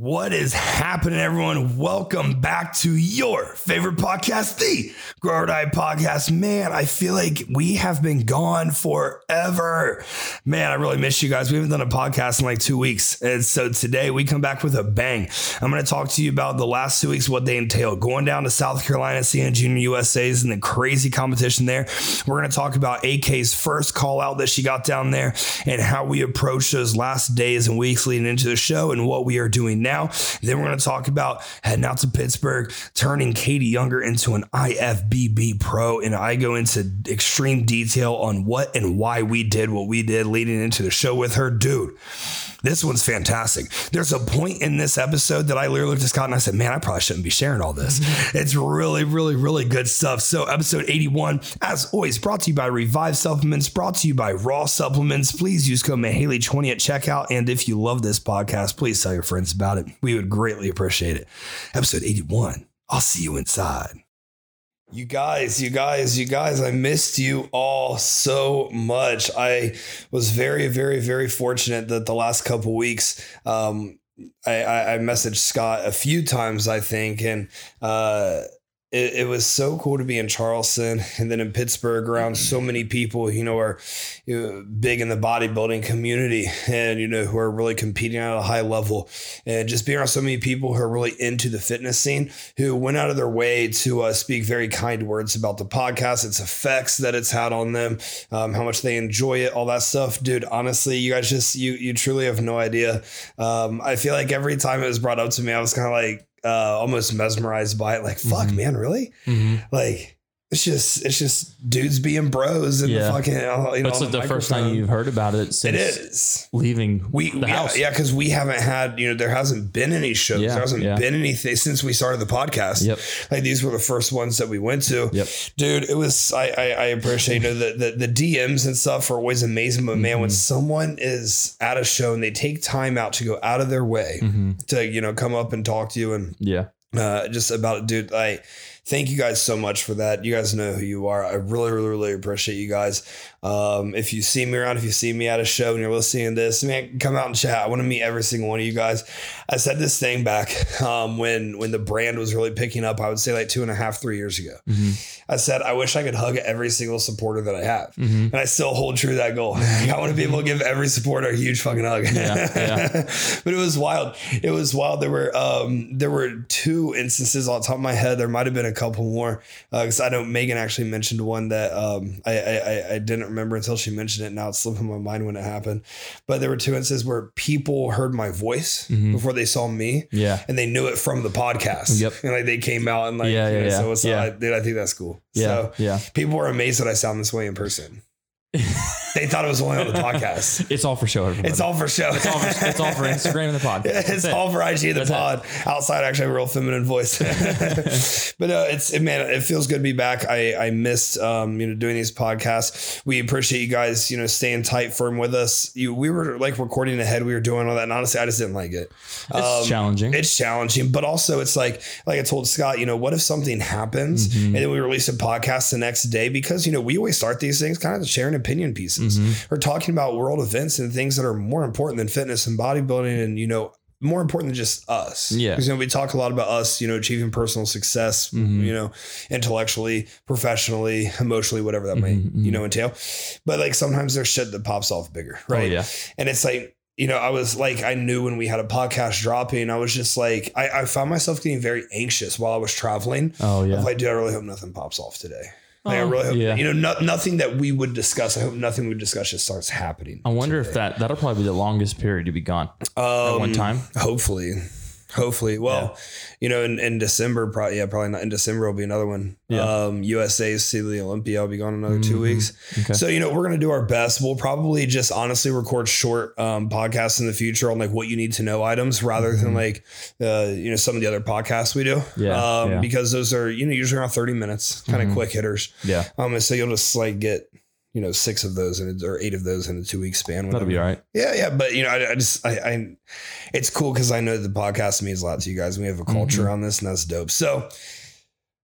What is happening, everyone? Welcome back to your favorite podcast, the Grow or Die Podcast. Man, I feel like we have been gone forever. Man, I really miss you guys. We haven't done a podcast in like two weeks. And so today we come back with a bang. I'm going to talk to you about the last two weeks, what they entail, going down to South Carolina, seeing Junior USA's and the crazy competition there. We're going to talk about AK's first call out that she got down there and how we approach those last days and weeks leading into the show and what we are doing now. Then we're going to talk about heading out to Pittsburgh, turning Katie Younger into an IFBB pro. And I go into extreme detail on what and why we did what we did leading into the show with her. Dude, this one's fantastic. There's a point in this episode that I literally just got and I said, man, I probably shouldn't be sharing all this. Mm-hmm. it's really, really, really good stuff. So, episode 81, as always, brought to you by Revive Supplements, brought to you by Raw Supplements. Please use code Mihaly20 at checkout. And if you love this podcast, please tell your friends about it. We would greatly appreciate it. Episode 81, I'll see you inside. You guys, you guys, you guys, I missed you all so much. I was very, very, very fortunate that the last couple weeks, um, I, I, I messaged Scott a few times, I think, and uh, it, it, was so cool to be in Charleston and then in Pittsburgh around so many people, you know, are you know, big in the bodybuilding community and, you know, who are really competing at a high level and just being around so many people who are really into the fitness scene who went out of their way to uh, speak very kind words about the podcast, its effects that it's had on them, um, how much they enjoy it, all that stuff. Dude, honestly, you guys just, you, you truly have no idea. Um, I feel like every time it was brought up to me, I was kind of like, uh, almost mesmerized by it. Like, fuck, mm-hmm. man, really? Mm-hmm. Like, it's just it's just dudes being bros and yeah. the fucking uh, you know. It's the, the first time you've heard about it since it is leaving we the yeah, house. Yeah, because we haven't had you know there hasn't been any shows. Yeah, there hasn't yeah. been anything since we started the podcast. Yep. Like these were the first ones that we went to. Yep. Dude, it was I I, I appreciate you know the, the, the DMs and stuff are always amazing. But mm-hmm. man, when mm-hmm. someone is at a show and they take time out to go out of their way mm-hmm. to you know come up and talk to you and yeah uh, just about it, dude. I thank you guys so much for that. You guys know who you are. I really, really, really appreciate you guys. Um, if you see me around, if you see me at a show and you're listening to this, man, come out and chat. I want to meet every single one of you guys. I said this thing back um, when when the brand was really picking up. I would say like two and a half, three years ago. Mm-hmm. I said I wish I could hug every single supporter that I have, mm-hmm. and I still hold true to that goal. I want to be able to give every supporter a huge fucking hug. Yeah, yeah. but it was wild. It was wild. There were um, there were two instances on top of my head. There might have been a couple more because uh, I know Megan actually mentioned one that um, I, I I didn't remember until she mentioned it. Now it's slipping my mind when it happened. But there were two instances where people heard my voice mm-hmm. before they saw me. Yeah. And they knew it from the podcast. Yep. And like they came out and like, yeah, yeah, yeah. so, so yeah. I, dude, I think that's cool. Yeah. So yeah. People were amazed that I sound this way in person. They thought it was only on the podcast. It's all for show. Everybody. It's all for show. It's all for, it's all for Instagram and the pod. it's all for IG and the That's pod. It. Outside, actually, a real feminine voice. but uh, it's it, man, it feels good to be back. I I missed um, you know doing these podcasts. We appreciate you guys you know staying tight, firm with us. You we were like recording ahead. We were doing all that, and honestly, I just didn't like it. It's um, challenging. It's challenging, but also it's like like I told Scott. You know, what if something happens mm-hmm. and then we release a podcast the next day because you know we always start these things kind of sharing opinion pieces mm-hmm. or talking about world events and things that are more important than fitness and bodybuilding and you know more important than just us. Yeah. Because you know, we talk a lot about us, you know, achieving personal success, mm-hmm. you know, intellectually, professionally, emotionally, whatever that mm-hmm, might, you know, entail. But like sometimes there's shit that pops off bigger. Oh, right. Oh, yeah. And it's like, you know, I was like, I knew when we had a podcast dropping, I was just like, I, I found myself getting very anxious while I was traveling. Oh, yeah. like, dude, I really hope nothing pops off today. Like, I oh, really hope, yeah. you know, no, nothing that we would discuss. I hope nothing we would discuss just starts happening. I wonder today. if that that'll probably be the longest period to be gone um, at one time. Hopefully, Hopefully, well, yeah. you know, in, in December, probably yeah, probably not in December will be another one. Yeah. Um, USA's see the Olympia. I'll be gone another mm-hmm. two weeks. Okay. So you know, we're gonna do our best. We'll probably just honestly record short um, podcasts in the future on like what you need to know items rather mm-hmm. than like uh, you know some of the other podcasts we do. Yeah, um, yeah. because those are you know usually around thirty minutes, kind of mm-hmm. quick hitters. Yeah. Um, and so you'll just like get you know six of those in a, or eight of those in a two week span. That'll be all right. Yeah, yeah, but you know, I, I just I, I, it's cool because I know the podcast means a lot to you guys. We have a culture mm-hmm. on this, and that's dope. So,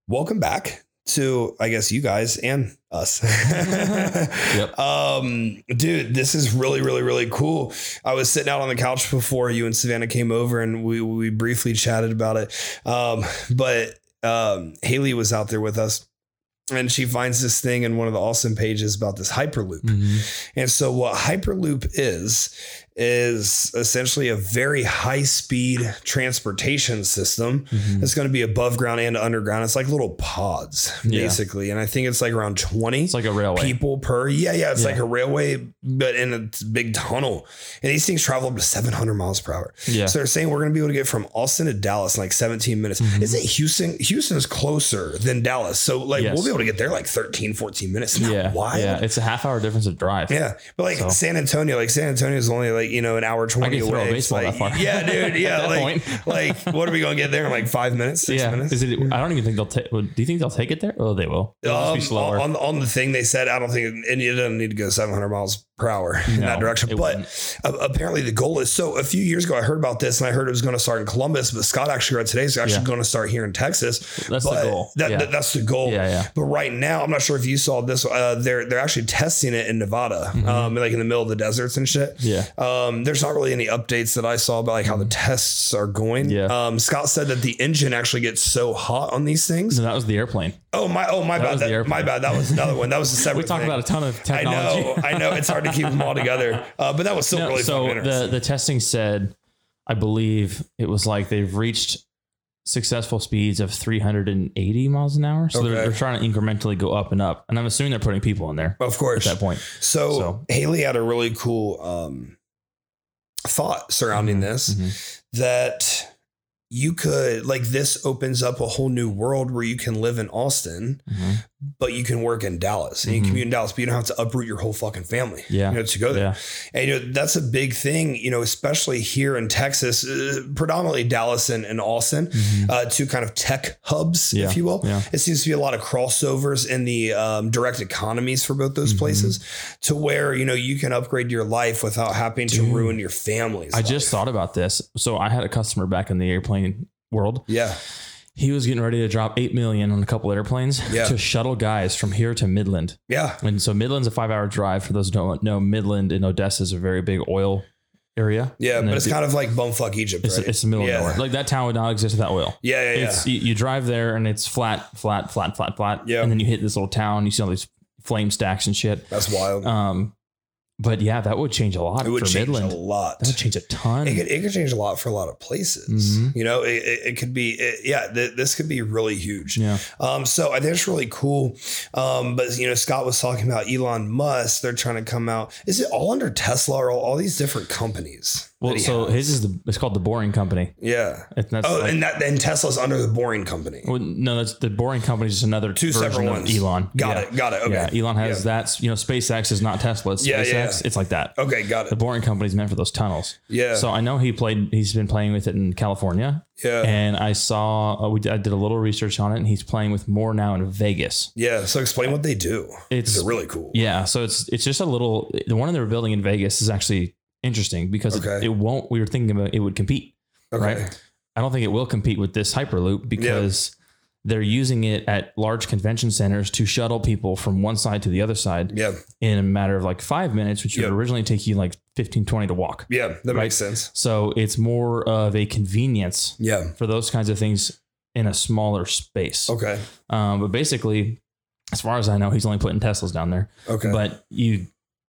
welcome back to I guess you guys and us. Yep. Um, dude, this is really, really, really cool. I was sitting out on the couch before you and Savannah came over and we we briefly chatted about it. Um, but um Haley was out there with us and she finds this thing in one of the awesome pages about this hyperloop. Mhm. And so what hyperloop is is essentially a very high speed transportation system Mhm. it's going to be above ground and underground. It's like little pods, Yeah. basically. And I think it's like around 20 It's like a railway. people per. Yeah, yeah. It's Yeah. like a railway, but in a big tunnel. And these things travel up to 700 miles per hour. Yeah. So they're saying we're going to be able to get from Austin to Dallas in like 17 minutes. Mhm. Isn't Houston? Houston's closer than Dallas. So like Yes. we'll be able to get there like 13, 14 minutes. Yeah. wild? Yeah. It's a half hour difference of drive. Yeah, but like So- San Antonio, like San Antonio is only like you know an hour twenty could throw a away. It's baseball like, that far. Yeah, dude. Yeah, like like what are we gonna get there in like five minutes, six Yeah. minutes? Is it? I don't even think they'll take. Do you think they'll take it there? Oh, they will. It'll just be Um, slower. on on the thing they said, I don't think and it doesn't need to go 700 miles per hour in that direction. But wouldn't. apparently the goal is so. A few years ago, I heard about this, and I heard it was going to start in Columbus, but Scott actually read today it's actually Yeah. going to start here in Texas. That's but the goal. That, yeah. that- that's the goal. yeah. Yeah. But right now, I'm not sure if you saw this. Uh, they're they're actually testing it in Nevada, Mhm. um, like in the middle of the deserts and shit. Yeah. Um, there's not really any updates that I saw about like how the tests are going. Mm. Yeah. Um, Scott said that the engine actually gets so hot on these things. So that was the airplane. Oh my! Oh my That bad! That- my bad. That was another one. That was a separate. We talked about a ton of technology. I know. I know. It's hard to keep them all together. Uh, but that was still No, really so the the testing said, I believe it was like they've reached successful speeds of 380 miles an hour. So they're, they're trying to incrementally go up and up. And I'm assuming they're putting people in there of course. at that point. So, So- Haley had a really cool um, thought surrounding Mhm, this mhm. that you could like this opens up a whole new world where you can live in Austin, Mhm. but you can work in Dallas and you Mhm. can commute in Dallas, but you don't have to uproot your whole fucking family. Yeah. You know, to go there. Yeah. And you know, that's a big thing, you know, especially here in Texas, uh, predominantly Dallas and, and Austin, Mhm. uh, two kind of tech hubs, Yeah. if you will. Yeah. It seems to be a lot of crossovers in the um, direct economies for both those Mhm. places to where, you know, you can upgrade your life without having to ruin your family's I just thought about this. So I had a customer back in the airplane world. Yeah. He was getting ready to drop 8 million on a couple airplanes Yeah. to shuttle guys from here to Midland. Yeah. And so Midland's a five hour drive. For those who don't know, Midland in Odessa is a very big oil area. Yeah. And But it's kind of like bumfuck Egypt, it's, right? it's the middle yeah. of nowhere. Like that town would not exist without oil. yeah. Yeah. Yeah. It's you, you drive there and it's flat, flat, flat, flat, flat. Yeah. And then you hit this little town. You see all these flame stacks and shit. That's wild. Um, but yeah, that would change a lot it would for change Midland. a lot. That would change a ton. It could, it could change a lot for a lot of places. Mhm. You know, it, it, it could be, it, yeah, th- this could be really huge. yeah. Um, so I think it's really cool. Um, but you know, Scott was talking about Elon Musk. They're trying to come out. Is it all under Tesla or all, all these different companies? Well, so has? his is the it's called the Boring Company. yeah. And that's Oh, like- and that then Tesla's under the Boring Company. well, no, that's the Boring Company is just another Two separate ones. Elon. Got Yeah. it. Got it. Okay. Yeah, Elon has that. You know, SpaceX is not Tesla. It's Yeah, SpaceX. yeah. It's like that. Okay, got it. The. Boring Company is meant for those tunnels. Yeah. So I know he played. He's been playing with it in California, yeah. and I saw. Uh, we I did a little research on it, and he's playing with more now in Vegas. yeah. So explain what they do. It's It's really cool. yeah. So it's it's just a little. The one they're building in Vegas is actually interesting because it- Okay. it, won't. We were thinking about it would compete. Okay. right. I don't think it will compete with this Hyperloop because they're using it at large convention centers to shuttle people from one side to the other side Yeah. in a matter of like five minutes, which would originally take you like 15, 20 to walk. Yeah. That Right. makes sense. So it's more of a convenience Yeah. for those kinds of things in a smaller space. Okay. Um, but basically, as far as I know, he's only putting Teslas down there. Okay. But you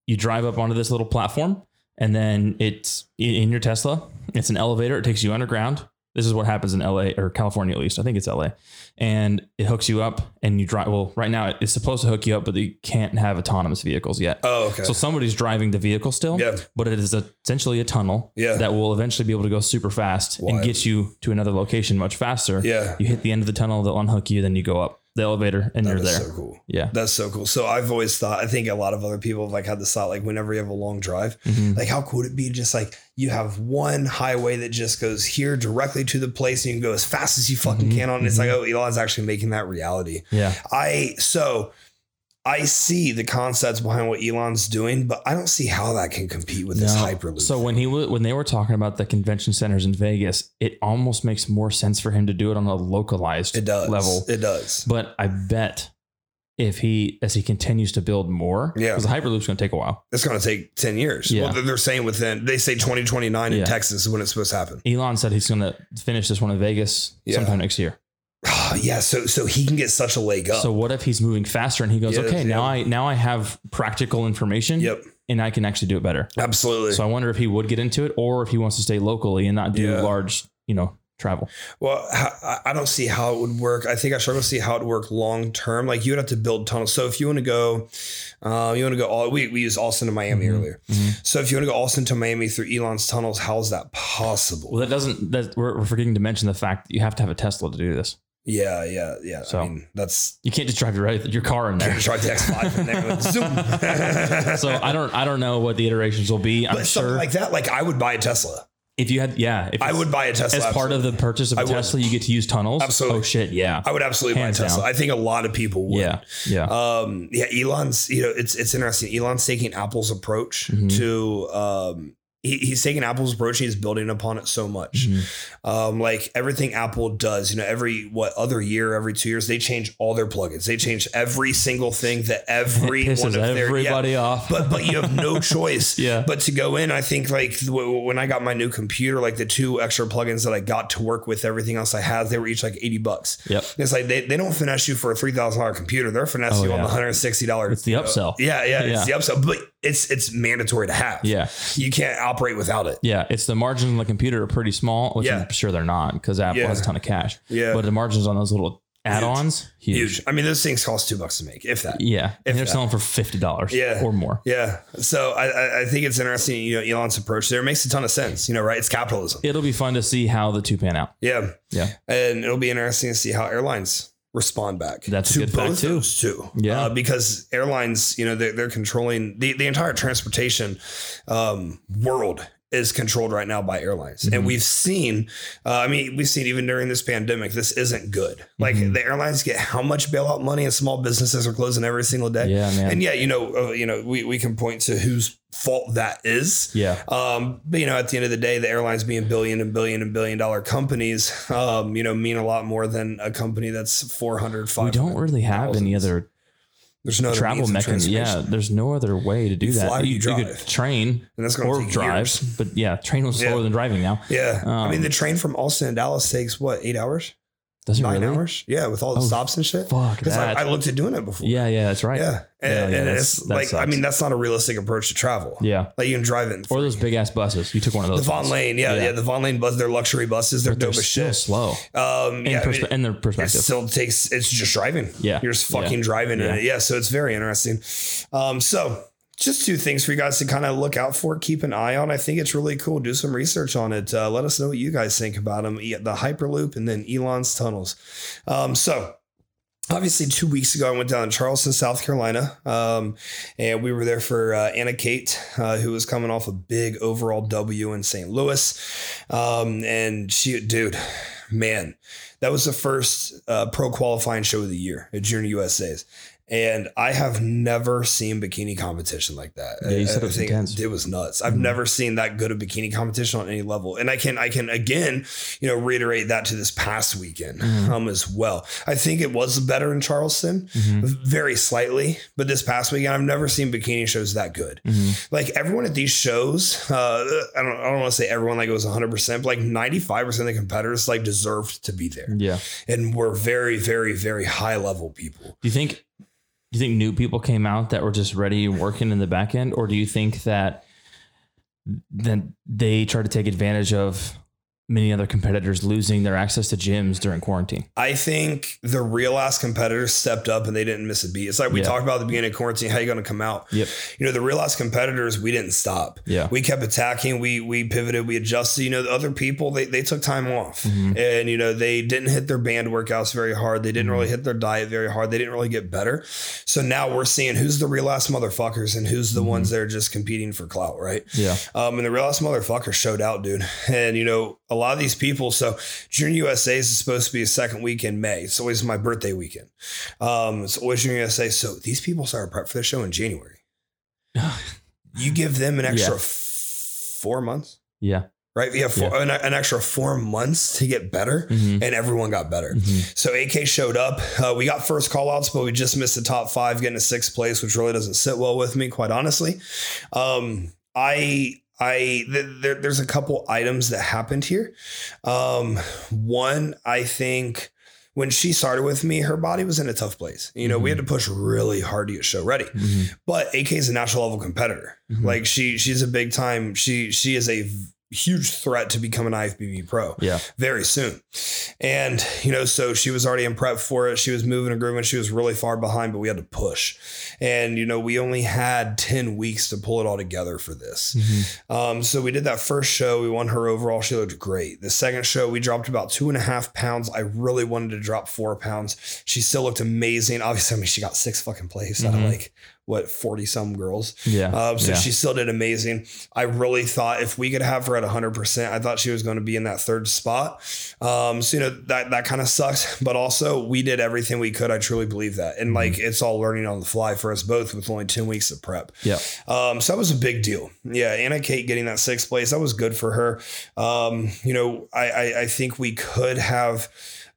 you drive up onto this little platform, and then it's in your Tesla. It's an elevator. It takes you underground. This is what happens in LA or California, at least. I think it's LA, and it hooks you up, and you drive. Well, right now it's supposed to hook you up, but you can't have autonomous vehicles yet. oh, okay. So somebody's driving the vehicle still, yeah. but it is essentially a tunnel Yeah. that will eventually be able to go super fast Wild. and get you to another location much faster. Yeah. You hit the end of the tunnel, they'll unhook you, then you go up the elevator, and That you're there. so cool. yeah. That's so cool. So I've always thought, I think a lot of other people have like had this thought, like whenever you have a long drive, Mhm. like how cool would it be just like you have one highway that just goes here directly to the place and you can go as fast as you fucking Mhm, can on. it. It's like, oh, Elon's actually making that reality. Yeah. I, so I see the concepts behind what Elon's doing, but I don't see how that can compete with this No. hyperloop. So when he wa- when they were talking about the convention centers in Vegas, it almost makes more sense for him to do it on a localized it does level. It does. But I bet if he as he continues to build more, Yeah. because the hyperloop's going to take a while. It's going to take 10 years. Yeah. Well, they're- saying within, they say 2029 in Yeah. Texas is when it's supposed to happen. Elon said he's going to finish this one in Vegas Yeah. sometime next year. yeah. So, so he can get such a leg up. So what if he's moving faster and he goes, Yeah, okay, now. I now I have practical information, yep. and I can actually do it better. Absolutely. So I wonder if he would get into it, or if he wants to stay locally and not do Yeah. large, you know, travel. Well, I don't see how it would work. I think I struggle to see how it would work long term. Like you would have to build tunnels. So if you want to go, uh, you want to go all we we used Austin to Miami Mhm. earlier. Mhm. So if you want to go Austin to Miami through Elon's tunnels, how's that possible? Well, that doesn't. That we're, we're forgetting to mention the fact that you have to have a Tesla to do this. Yeah, yeah, yeah. So- I mean, that's You can't just drive your your car in there. Drive the X five in there with zoom. so I don't I don't know what the iterations will be. I'm but something sure like that, like I would buy a Tesla. if you had yeah, if I would buy a Tesla as part of the purchase of a. Tesla, you get to use tunnels. Absolutely. Oh shit, yeah, I would absolutely Hands buy a Tesla. down. I think a lot of people would. yeah, yeah. Um, yeah, Elon's, you know, it's it's interesting. Elon's taking Apple's approach Mhm. to um he, he's taking Apple's approach he's building upon it so much. Mhm. Um, like everything Apple does, you know, every what other year, every two years, they change all their plugins. They change every single thing that every one of their yeah, everybody off. but but you have no choice. Yeah. But to go in, I think like when I got my new computer, like the two extra plugins that I got to work with everything else I had, they were each like eighty bucks. Yep. It's like they, they don't finesse you for a three thousand dollar computer. They're finesse Oh, you on the hundred and sixty dollars. It's the upsell. Yeah, yeah, Yeah. it's the upsell, but it's it's mandatory to have. Yeah, you can't operate without it. yeah. It's the margins on the computer are pretty small, which Yeah. I'm sure they're not because Apple Yeah. has a ton of cash. Yeah, But the margins on those little add-ons, huge. huge. I mean, those things cost two bucks to make, if that. Yeah, If and they're that. selling for fifty dollars, Yeah. or more. Yeah. So I, I- I think it's interesting, you know, Elon's approach there It makes a ton of sense, you know, right? It's capitalism. It'll be fun to see how the two pan out. Yeah. Yeah. And it'll be interesting to see how airlines respond back That's a to good fact, both too. those two. Yeah. Uh, because airlines, you know, they're, they're controlling the, the entire transportation um, world is controlled right now by airlines. Mhm. And we've seen, uh, I mean, we've seen even during this pandemic, this isn't good. Like Mhm. the airlines get how much bailout money and small businesses are closing every single day. Yeah, man. And yeah, you know, uh, you know, we, we can point to whose fault that is. yeah, Um, but you know, at the end of the day, the airlines being billion and billion and billion dollar companies, um, you know, mean a lot more than a company that's 400, we don't really have any other There's no travel mechanism. Yeah, there's no other way to do You that. fly or you could train And that's or drive, years. but yeah, train was slower Yeah. than driving now. Yeah. I mean, Um, the train from Austin to Dallas takes what, eight hours? Does it Nine really? hours? Yeah, with all the Oh, stops and shit. Fuck Because I. I looked at doing it before. yeah, yeah, that's right. Yeah. And, Yeah, yeah, and it's like, I mean, that's not a realistic approach to travel. Yeah. Like you can drive in. Or those big ass buses. You took one of those. the. Von ones. Lane, yeah, yeah, Yeah. the Vonlane bus, they're luxury buses, they're But they're dope as shit. slow. Um, In, yeah, I mean, in their it perspective. still takes it's just driving Yeah. you're just Yeah. fucking driving in Yeah. it yeah so it's very interesting um so just two things for you guys to kind of look out for keep an eye on i think it's really cool do some research on it uh, let us know what you guys think about them the hyperloop and then elon's tunnels um so Obviously, two weeks ago, I went down to Charleston, South Carolina, um, and we were there for uh, Anna Kate, uh, who was coming off a big overall W in St. Louis. Um, and she, dude, man, that was the first uh, pro qualifying show of the year at Junior USA's. And I have never seen bikini competition like that. Yeah, you said it was intense. It was nuts. I've Mhm. never seen that good of bikini competition on any level. And I can, I can again, you know, reiterate that to this past weekend Mhm. um, as well. I think it was better in Charleston, Mhm. very slightly, but this past weekend, I've never seen bikini shows that good. Mhm. Like everyone at these shows, uh, I don't, I don't want to say everyone like it was 100%, but like 95% of the competitors like deserved to be there Yeah. and were very, very, very high level people. Do you think you think new people came out that were just ready working in the back end, or do you think that then they tried to take advantage of many other competitors losing their access to gyms during quarantine? I think the real ass competitors stepped up and they didn't miss a beat. It's like we Yeah. talked about at the beginning of quarantine, how you going to come out? Yep. You know, the real ass competitors, we didn't stop. Yeah. We kept attacking. We we pivoted. We adjusted. You know, the other people they, they took time off, Mhm. and you know they didn't hit their band workouts very hard. They didn't Mhm. really hit their diet very hard. They didn't really get better. So now we're seeing who's the real ass motherfuckers and who's the Mhm. ones that are just competing for clout, right? Yeah. Um, and the real ass motherfuckers showed out, dude. And you know, a lot of these people. So Junior USA is supposed to be a second week in May. It's always my birthday weekend. Um, it's always Junior USA. So these people started prep for the show in January. you give them an extra Yeah. f- four months, Yeah. right? Have four, an, an extra four months to get better, Mhm. and everyone got better. Mhm. So AK showed up. Uh, we got first call outs, but we just missed the top five, getting to sixth place, which really doesn't sit well with me, quite honestly. Um, I I th- there, there's a couple items that happened here. Um, one, I think when she started with me, her body was in a tough place. You know, we had to push really hard to get show ready. Mhm. But AK is a national level competitor. Mhm. Like she she's a big time. She she is a huge threat to become an IFBB pro Yeah. very soon. And, you know, so she was already in prep for it. She was moving and grooving. She was really far behind, but we had to push. And, you know, we only had 10 weeks to pull it all together for this. Mhm. Um, so we did that first show. We won her overall. She looked great. The second show, we dropped about two and a half pounds. I really wanted to drop four pounds. She still looked amazing. Obviously, I mean, she got six fucking place out of Mhm. like, what, 40 some girls. Yeah. Um, so yeah. she still did amazing. I really thought if we could have her at 100%, I thought she was going to be in that third spot. Um, so, you know, that, that kind of sucks. But also, we did everything we could. I truly believe that. And like, it's all learning on the fly for us both with only 10 weeks of prep. yeah. Um, so that was a big deal. Yeah, Anna Kate getting that sixth place, that was good for her. Um, you know, I, I, I think we could have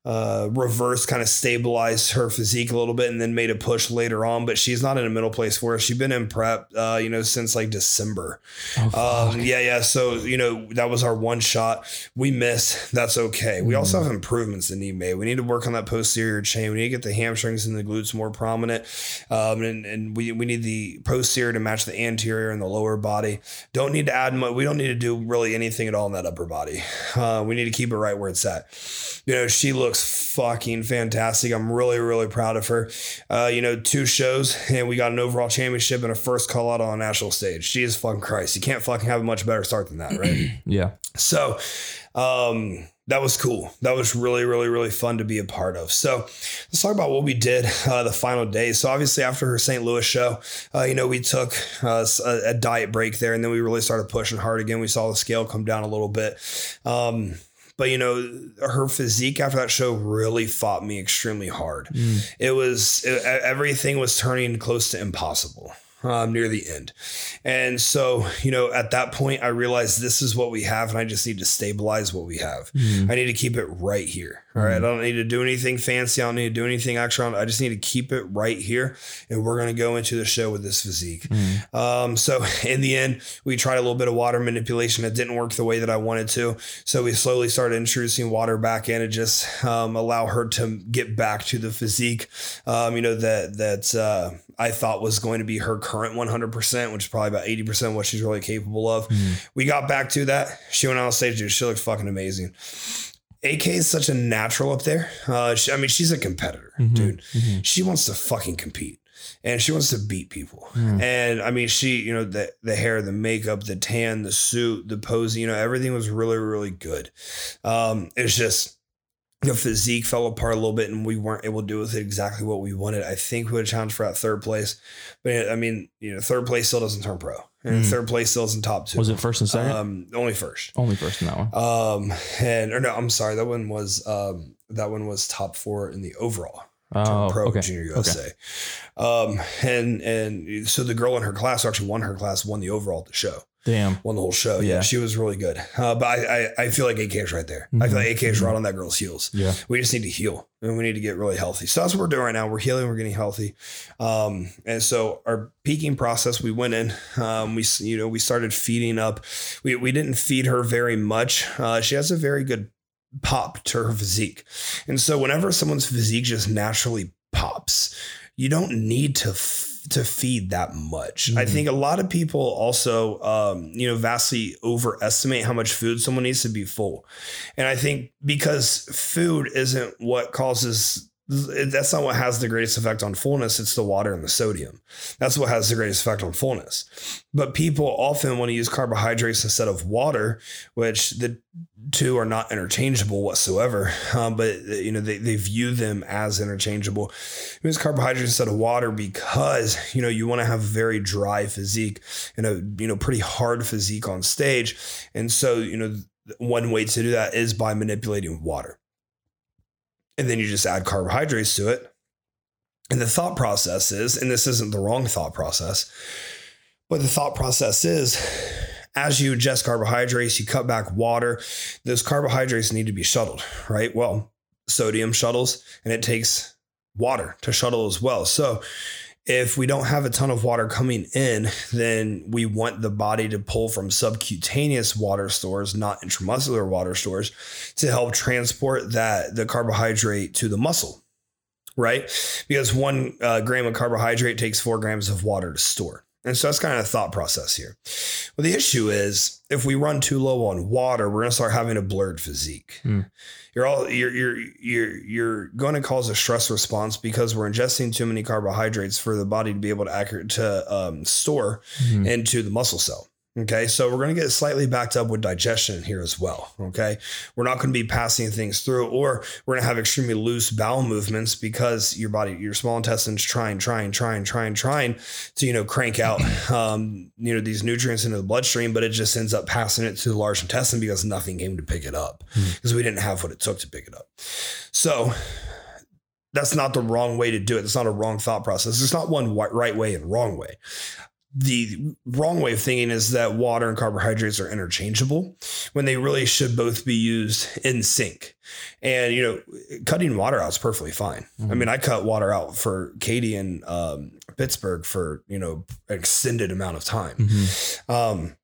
uh, reverse kind of stabilized her physique a little bit and then made a push later on, but she's not in a middle place for us. She's been in prep, uh, you know, since like December. Oh, Um, yeah, yeah. So, you know, that was our one shot. We missed. That's okay. We also have improvements that need made. We need to work on that posterior chain. We need to get the hamstrings and the glutes more prominent. Um, and, and we, we need the posterior to match the anterior and the lower body. Don't need to add much. We don't need to do really anything at all in that upper body. Uh, we need to keep it right where it's at. You know, she looks fucking fantastic. I'm really, really proud of her. Uh, you know, two shows and we got an overall championship and a first call out on a national stage. She is fucking Christ. You can't fucking have a much better start than that, right? Yeah. So, um, that was cool. That was really, really, really fun to be a part of. So, let's talk about what we did uh, the final day. So, obviously, after her St. Louis show, uh, you know, we took uh, a, a diet break there, and then we really started pushing hard again. We saw the scale come down a little bit. Um, but you know, her physique after that show really fought me extremely hard. It was it, everything was turning close to impossible um, near the end. And so, you know, at that point, I realized this is what we have, and I just need to stabilize what we have. I need to keep it right here. All right. I don't need to do anything fancy. I don't need to do anything extra. I just need to keep it right here. And we're going to go into the show with this physique. Um, so in the end, we tried a little bit of water manipulation. It didn't work the way that I wanted to. So we slowly started introducing water back in to just um, allow her to get back to the physique, um, you know, that, that uh, I thought was going to be her current 100%, which is probably about 80% of what she's really capable of. We got back to that. She went on stage, dude. She looked fucking amazing. AK is such a natural up there. Uh, she, I mean, she's a competitor, dude. She wants to fucking compete and she wants to beat people. And I mean, she, you know, the the hair, the makeup, the tan, the suit, the pose, you know, everything was really, really good. Um, it's just the physique fell apart a little bit and we weren't able to do with it exactly what we wanted. I think we would challenge for that third place. But I mean, you know, third place still doesn't turn pro. And Mm. third place still isn't top two. Was it first and second? Um, only first. Only first in that one. Um, and or no, I'm sorry, that one was um that one was top four in the overall Oh, pro okay. junior USA. Um, and and so the girl in her class who actually won her class, won the overall at the show, Damn. won the whole show. Yeah, Yeah. she was really good. Uh, but I, I I feel like AK is right there. I feel like AK is Mhm. right on that girl's heels. Yeah. We just need to heal and we need to get really healthy. So that's what we're doing right now. We're healing, we're getting healthy. Um, and so our peaking process, we went in, um, we, you know, we started feeding up. We, we didn't feed her very much. Uh, she has a very good pop to her physique. And so whenever someone's physique just naturally pops, you don't need to f- to feed that much. I Mhm. think a lot of people also um, you know vastly overestimate how much food someone needs to be full. And I think because food isn't what causes that's not what has the greatest effect on fullness. It's the water and the sodium. That's what has the greatest effect on fullness. But people often want to use carbohydrates instead of water, which the two are not interchangeable whatsoever. Um, but you know they, they view them as interchangeable. Use carbohydrates instead of water because you know you want to have a very dry physique and a you know pretty hard physique on stage, and so you know one way to do that is by manipulating water. And then you just add carbohydrates to it. And the thought process is, and this isn't the wrong thought process, but the thought process is as you ingest carbohydrates, you cut back water, those carbohydrates need to be shuttled, right? Well, sodium shuttles and it takes water to shuttle as well. So if we don't have a ton of water coming in, then we want the body to pull from subcutaneous water stores, not intramuscular water stores, to help transport that the carbohydrate to the muscle, right? Because one uh, gram of carbohydrate takes four grams of water to store. And so that's kind of the thought process here. Well, the issue is if we run too low on water, we're going to start having a blurred physique. Mm. You're all you're you're you're you're going to cause a stress response because we're ingesting too many carbohydrates for the body to be able to accurate to um, store Mhm. into the muscle cell. Okay, so we're going to get slightly backed up with digestion here as well. Okay, we're not going to be passing things through, or we're going to have extremely loose bowel movements because your body, your small intestines, trying, trying, trying, trying, trying to you know crank out um, you know these nutrients into the bloodstream, but it just ends up passing it to the large intestine because nothing came to pick it up Hmm. because we didn't have what it took to pick it up. So that's not the wrong way to do it. It's not a wrong thought process. It's not one right way and wrong way. The wrong way of thinking is that water and carbohydrates are interchangeable when they really should both be used in sync. And, you know, cutting water out is perfectly fine. I Mhm. mean, I cut water out for Katie in um, Pittsburgh for, you know, an extended amount of time. Mhm. Um,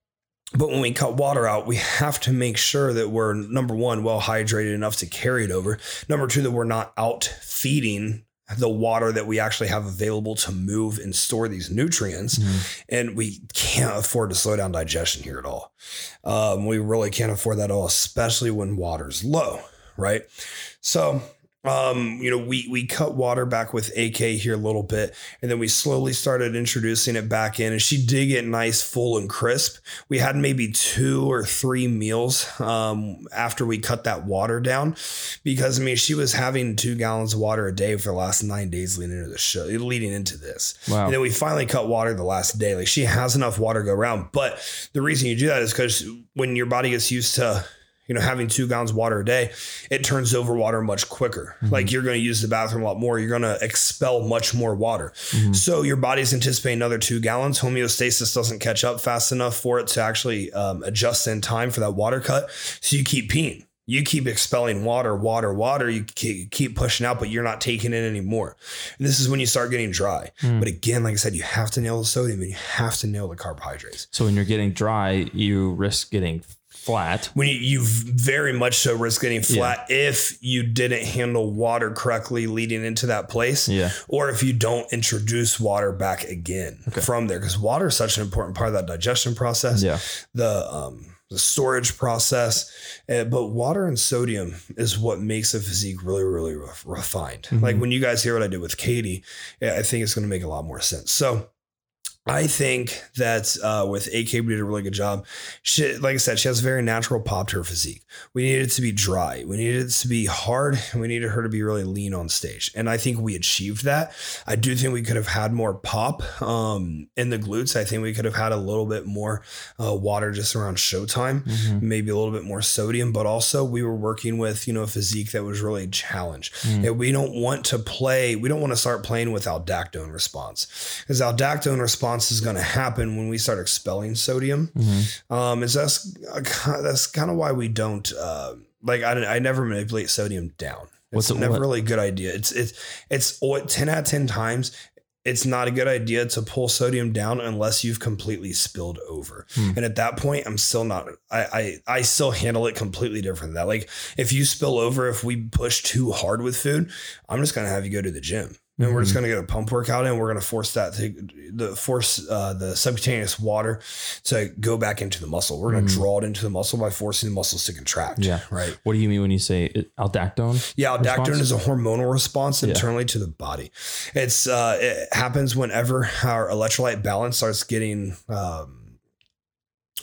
but when we cut water out, we have to make sure that we're number one, well hydrated enough to carry it over. Number two, that we're not out feeding the water that we actually have available to move and store these nutrients. Mhm. And we can't afford to slow down digestion here at all. Um, we really can't afford that at all, especially when water's low, right? So, um, you know, we we cut water back with AK here a little bit, and then we slowly started introducing it back in. And she did get nice, full, and crisp. We had maybe two or three meals um, after we cut that water down, because I mean, she was having two gallons of water a day for the last nine days leading into the show, leading into this. Wow. And then we finally cut water the last day. Like she has enough water to go around. But the reason you do that is because when your body gets used to, you know, having two gallons of water a day, it turns over water much quicker. Mhm. Like you're going to use the bathroom a lot more. You're going to expel much more water. Mhm. So your body's anticipating another two gallons. Homeostasis doesn't catch up fast enough for it to actually um, adjust in time for that water cut. So you keep peeing. You keep expelling water, water, water. You keep pushing out, but you're not taking in anymore. And this is when you start getting dry. Mm. But again, like I said, you have to nail the sodium and you have to nail the carbohydrates. So when you're getting dry, you risk getting flat. When you, you very much so risk getting flat if you didn't handle water correctly leading into that place. Yeah. or if you don't introduce water back again Okay. from there because water is such an important part of that digestion process Yeah. the um the storage process Uh, but water and sodium is what makes a physique really really ref- refined Mhm. like when you guys hear what i did with katie i think it's going to make a lot more sense so I think that uh, with AK, we did a really good job. She, like I said, she has a very natural pop to her physique. We needed it to be dry. We needed it to be hard. We needed her to be really lean on stage. And I think we achieved that. I do think we could have had more pop um, in the glutes. I think we could have had a little bit more uh, water just around showtime, Mhm. maybe a little bit more sodium. But also, we were working with you know a physique that was really challenged. Mm. And we don't want to play, we don't want to start playing with aldactone response because aldactone response is going to happen when we start expelling sodium. Mhm. Um, is that's uh, that's kind of why we don't uh, like I, I never manipulate sodium down. What's It's it- never what- really a good idea. It's it's it's ten out of ten times. It's not a good idea to pull sodium down unless you've completely spilled over. Hmm. And at that point, I'm still not. I, I I still handle it completely different than that. Like if you spill over, if we push too hard with food, I'm just gonna have you go to the gym. And we're just Mhm. going to get a pump workout in. We're going to force that to the force uh, the subcutaneous water to go back into the muscle. We're going to Mhm. draw it into the muscle by forcing the muscles to contract. Yeah. Right. What do you mean when you say aldactone? Yeah, aldactone Response? is a hormonal response Yeah. internally to the body. It's uh, it happens whenever our electrolyte balance starts getting um,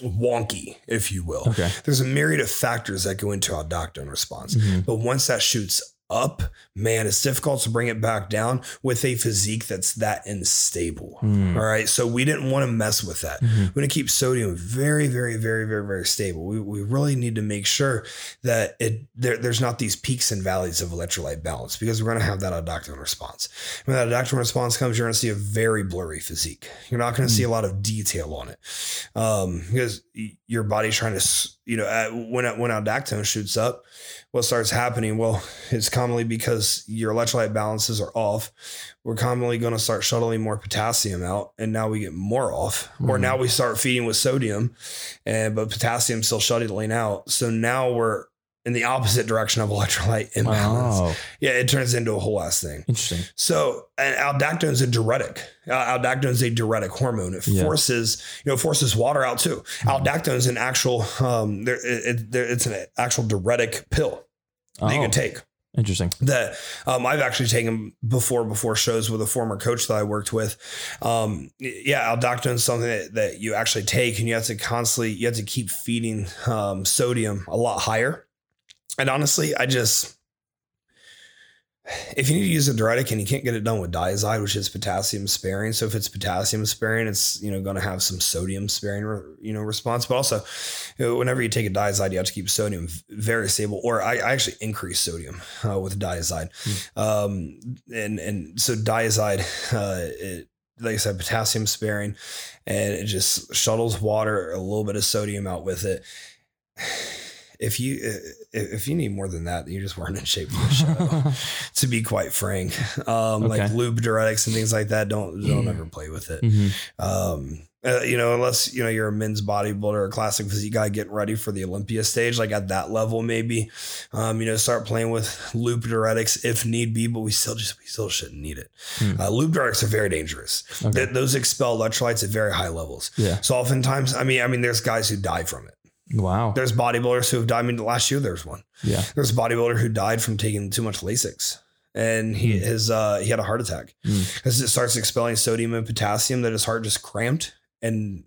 wonky, if you will. Okay. There's a myriad of factors that go into aldactone response. Mhm. But once that shoots up, man, it's difficult to bring it back down with a physique that's that unstable. Mm. All right. So we didn't want to mess with that. Mhm. We want to keep sodium very, very, very, very, very stable. We, we really need to make sure that it there, there's not these peaks and valleys of electrolyte balance because we're going to have that aldactone response. When that aldactone response comes, you're going to see a very blurry physique. You're not going to see a lot of detail on it um, because your body's trying to, you know, uh, when when aldactone shoots up, what starts happening? Well, it's commonly because your electrolyte balances are off. We're commonly going to start shuttling more potassium out, and now we get more off. Or Mhm. now we start feeding with sodium, and but potassium still shuttling out. So now we're in the opposite direction of electrolyte imbalance. Oh, Yeah, it turns into a whole ass thing. interesting. So, and aldactone is a diuretic. Uh, aldactone is a diuretic hormone. It Yeah. forces, you know, forces water out too. Aldactone is an actual, um, there, it, it- there, it's an actual diuretic pill that you Oh, can take. Interesting. That um, I've actually taken before before shows with a former coach that I worked with. Um, yeah, aldactone is something that, that you actually take, and you have to constantly you have to keep feeding um, sodium a lot higher. And honestly, I just if you need to use a diuretic and you can't get it done with Dyazide, which is potassium sparing, so if it's potassium sparing, it's you know going to have some sodium sparing you know response. But also, you know, whenever you take a Dyazide, you have to keep sodium very stable. Or I, I actually increase sodium uh, with Dyazide, um, and and so Dyazide, uh, it, like I said, potassium sparing, and it just shuttles water, a little bit of sodium out with it. If you if you need more than that, you just weren't in shape for the show to be quite frank. Um, Like Okay. loop diuretics and things like that, don't don't Mm. ever play with it. Mhm. Um, uh, you know, unless you know you're a men's bodybuilder or a classic physique guy getting ready for the Olympia stage, like at that level, maybe. Um, you know, start playing with loop diuretics if need be, but we still just we still shouldn't need it. Hmm. Uh, loop diuretics are very dangerous. Okay. Th- those expel electrolytes at very high levels. Yeah. So oftentimes, I mean, I mean, there's guys who die from it. Wow. There's bodybuilders who have died. I mean, last year there's one. Yeah. There's a bodybuilder who died from taking too much Lasix, and he Hmm. his uh, he had a heart attack Hmm. because it starts expelling sodium and potassium that his heart just cramped and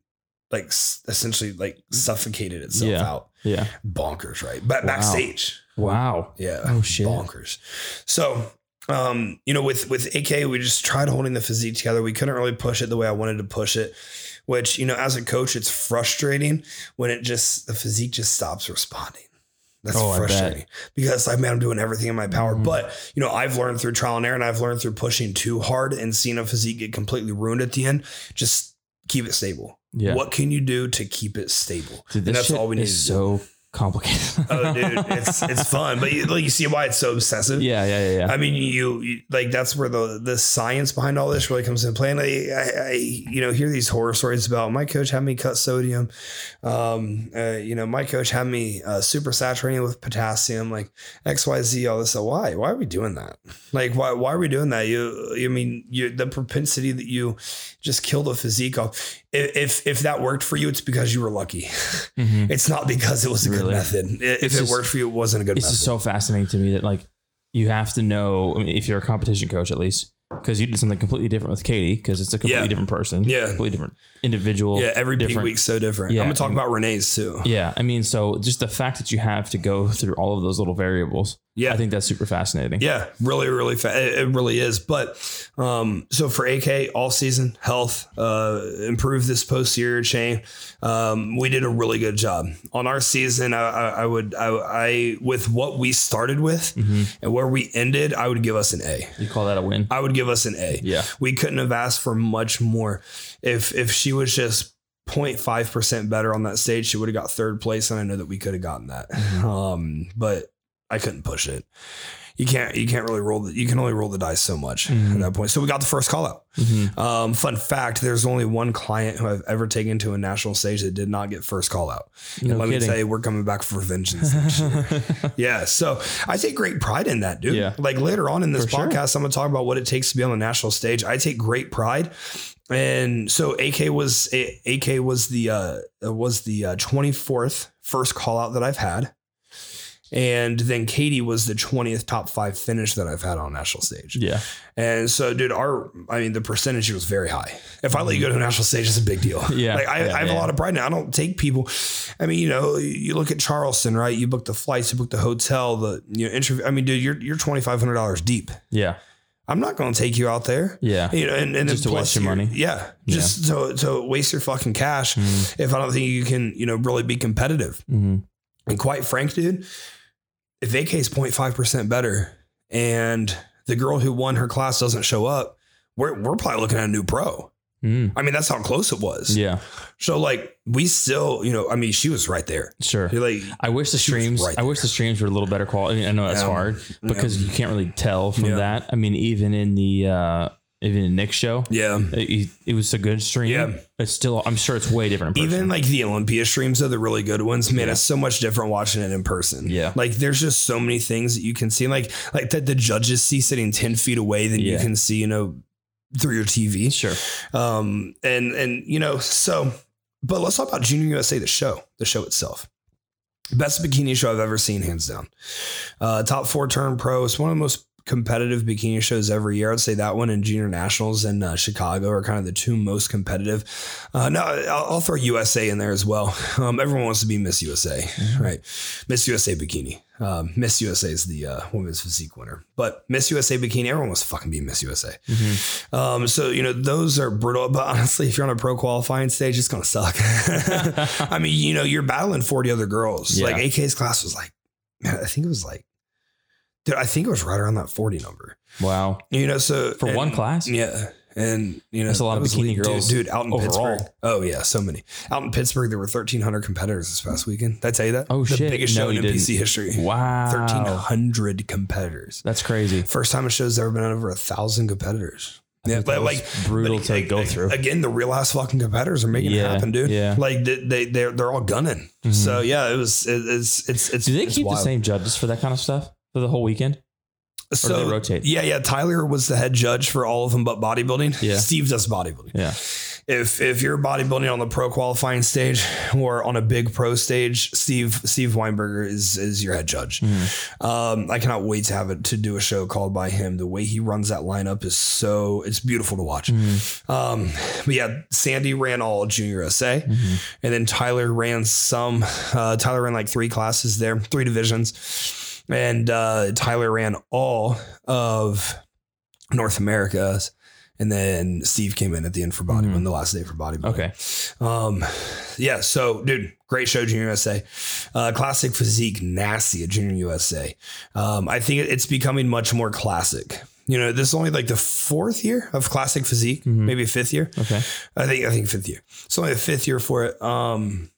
like essentially like suffocated itself Yeah. out. Yeah. Bonkers, right? But Wow. backstage, Wow. yeah. Oh, shit. Bonkers. So. Um, you know, with with AK, we just tried holding the physique together. We couldn't really push it the way I wanted to push it, which you know, as a coach, it's frustrating when it just the physique just stops responding. That's Oh, frustrating because like, man, I'm doing everything in my power. Mhm. But you know, I've learned through trial and error, and I've learned through pushing too hard and seeing a physique get completely ruined at the end. Just keep it stable. Yeah. What can you do to keep it stable? Dude, and that's all we need is to do. so complicated. Oh, dude, it's it's fun, but you, like you see why it's so obsessive. yeah. Yeah. Yeah. Yeah. I mean, you, you like that's where the the science behind all this really comes in play. And I, I, I you know, hear these horror stories about my coach had me cut sodium. Um, uh, you know, my coach had me uh, super saturating with potassium, like X, Y, Z, all this. So why? Why are we doing that? Like, why? Why are we doing that? You, I mean, you the propensity that you just kill the physique off. If if, if that worked for you, it's because you were lucky. Mhm. It's not because it was a good Really? method. If it just- worked for you, it wasn't a good It's method. just so fascinating to me that like you have to know I mean, if you're a competition coach at least because you did something completely different with Katie because it's a completely Yeah. different person. Yeah. Completely different individual. yeah, every different- week's so different. Yeah, I'm gonna talk about Renee's too. Yeah. I mean, so just the fact that you have to go through all of those little variables, Yeah. I think that's super fascinating. Yeah, really, really, fa- it really is. But um, so for AK, all season health, uh, improve this posterior chain. Um, we did a really good job on our season. I, I, I would, I, I, with what we started with Mhm. and where we ended, I would give us an A. You call that a win? I would give us an A. Yeah. We couldn't have asked for much more. If if she was just 0.5 percent better on that stage, she would have got third place, and I know that we could have gotten that. Mhm. Um, but I couldn't push it. You can't. You can't really roll. The, you can only roll the dice so much Mhm. at that point. So we got the first call out. Mhm. Um, fun fact: There's only one client who I've ever taken to a national stage that did not get first call out. No let me kidding. tell you, we're coming back for vengeance. Yeah, so I take great pride in that, dude. Yeah. Like later on in this For sure. podcast, I'm gonna talk about what it takes to be on the national stage. I take great pride, and so AK was AK was the uh was the uh, 24th first call out that I've had, And then Katie was the 20th top five finish that I've had on national stage. Yeah. And so, dude, our, I mean, the percentage was very high. If I let you go to a national stage, it's a big deal. Yeah, Like, I, yeah, I have yeah. a lot of pride now. I don't take people. I mean, you know, you look at Charleston, right? You book the flights, you book the hotel, the, you know, interview. I mean, dude, you're, you're $2,500 deep. Yeah. I'm not going to take you out there. Yeah. You know, and, and Just then to waste your money. Yeah. Just to, to waste your fucking cash Mm-hmm. if I don't think you can, you know, really be competitive. hmm And quite frank, dude, if AK is 0.5% better and the girl who won her class doesn't show up, we're, we're probably looking at a new pro. mm I mean, that's how close it was. Yeah. So, like, we still, you know, I mean, she was right there. Sure. You're like, I wish the streams. right I wish the streams were a little better quality. I know that's Yeah. hard because you can't really tell from Yeah. that. I mean, even in the uh even in Nick's show, yeah. it, it was a good stream. Yeah. It's still. I'm sure it's way different. In. Even like the Olympia streams are the really good ones. Man, it's so much different watching it in person. Yeah. Like there's just so many things that you can see. Like like that the judges see sitting 10 feet away than you can see, you know, through your TV. sure. Um, and and you know, so but let's talk about Junior USA, the show, the show itself. Best bikini show I've ever seen, hands down. Uh, top four turn pro. It's one of the most competitive bikini shows every year. I'd say that one and Junior Nationals in uh, Chicago are kind of the two most competitive. Uh, no, I'll, I'll throw USA in there as well. Um, everyone wants to be Miss USA, right? Miss USA bikini. Um, Miss USA is the uh, women's physique winner, but Miss USA bikini, everyone wants to fucking be Miss USA. Mm-hmm. Um, so you know those are brutal, but honestly, if you're on a pro qualifying stage, it's gonna suck. I mean, you know, you're battling 40 other girls. Yeah. Like AK's class was like, man, I think it was like, I think it was right around that 40 number. Wow. You know, so For and- one class. yeah. And you know, That's a lot of bikini dude- girls dude, out in overall. Pittsburgh. Oh yeah, so many. Out in Pittsburgh, there were 1,300 competitors this past weekend. Did I tell you that? Oh, the shit. biggest No, show in you NPC didn't. history. Wow. 1,300 competitors. That's crazy. First time a show's ever been over a thousand competitors. Yeah, but like brutal but, to like, go through. Again, the real ass fucking competitors are making it happen, dude. yeah. like they, they they're they're all gunning. So mm-hmm. yeah, it was it, it's it's it's. Do they it's keep the same judges for that kind of stuff for the whole weekend? So they rotate? Yeah, yeah. Tyler was the head judge for all of them, but bodybuilding. Yeah. Steve does bodybuilding. Yeah. If if you're bodybuilding on the pro qualifying stage or on a big pro stage, Steve Steve Weinberger is is your head judge. Hmm. Um, I cannot wait to have it to do a show called by him. The way he runs that lineup is so it's beautiful to watch. Hmm. Um, but yeah, Sandy ran all Junior SA, Mm-hmm. and then Tyler ran some. Uh, Tyler ran like three classes there, three divisions, and uh, Tyler ran all of North America's. And then Steve came in at the end for bodybuilding, the last day for bodybuilding. Okay. Um, yeah. So, dude, great show, Junior USA. Uh, classic physique, nasty at Junior USA. Um, I think it's becoming much more classic. You know, this is only like the fourth year of classic physique, maybe fifth year. Okay. I think I think fifth year. It's only the fifth year for it. Um,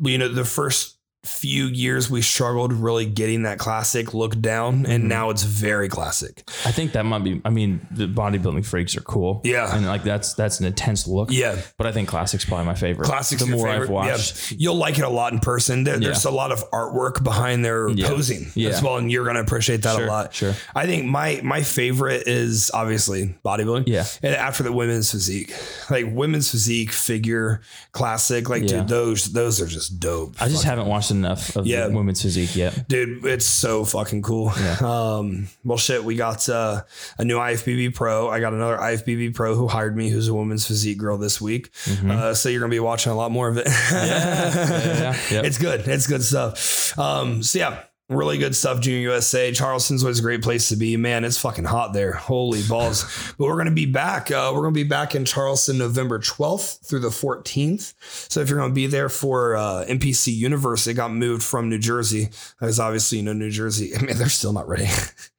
you know, the first few years we struggled really getting that classic look down, and mm-hmm. now it's very classic. I think that might be. I mean, the bodybuilding freaks are cool. Yeah. and like that's that's an intense look. Yeah. but I think classic's probably my favorite. Classics The more favorite. I've watched, Yeah. You'll like it a lot in person. There- There's Yeah. a lot of artwork behind their Yeah. posing Yeah. as well, and you're gonna appreciate that Sure, a lot. sure. I think my my favorite is obviously bodybuilding. Yeah. And after the women's physique, like women's physique, figure, classic, like dude, those those are just dope. I just haven't watched enough of Yeah. the women's physique yet. Dude, it's so fucking cool. Yeah. Um, well, shit, we got uh, a new IFBB pro. I got another IFBB pro who hired me, who's a women's physique girl this week. Uh, so you're gonna be watching a lot more of it. Mm-hmm. yeah, yeah. Yep. It's good. It's good stuff. Um, so yeah. Really good stuff, Junior USA. Charleston's was a great place to be. Man, it's fucking hot there. Holy balls. but we're going to be back. Uh, we're going to be back in Charleston November 12th through the 14th. So if you're going to be there for uh, NPC Universe, it got moved from New Jersey. Because obviously, you know, New Jersey, I mean, they're still not ready.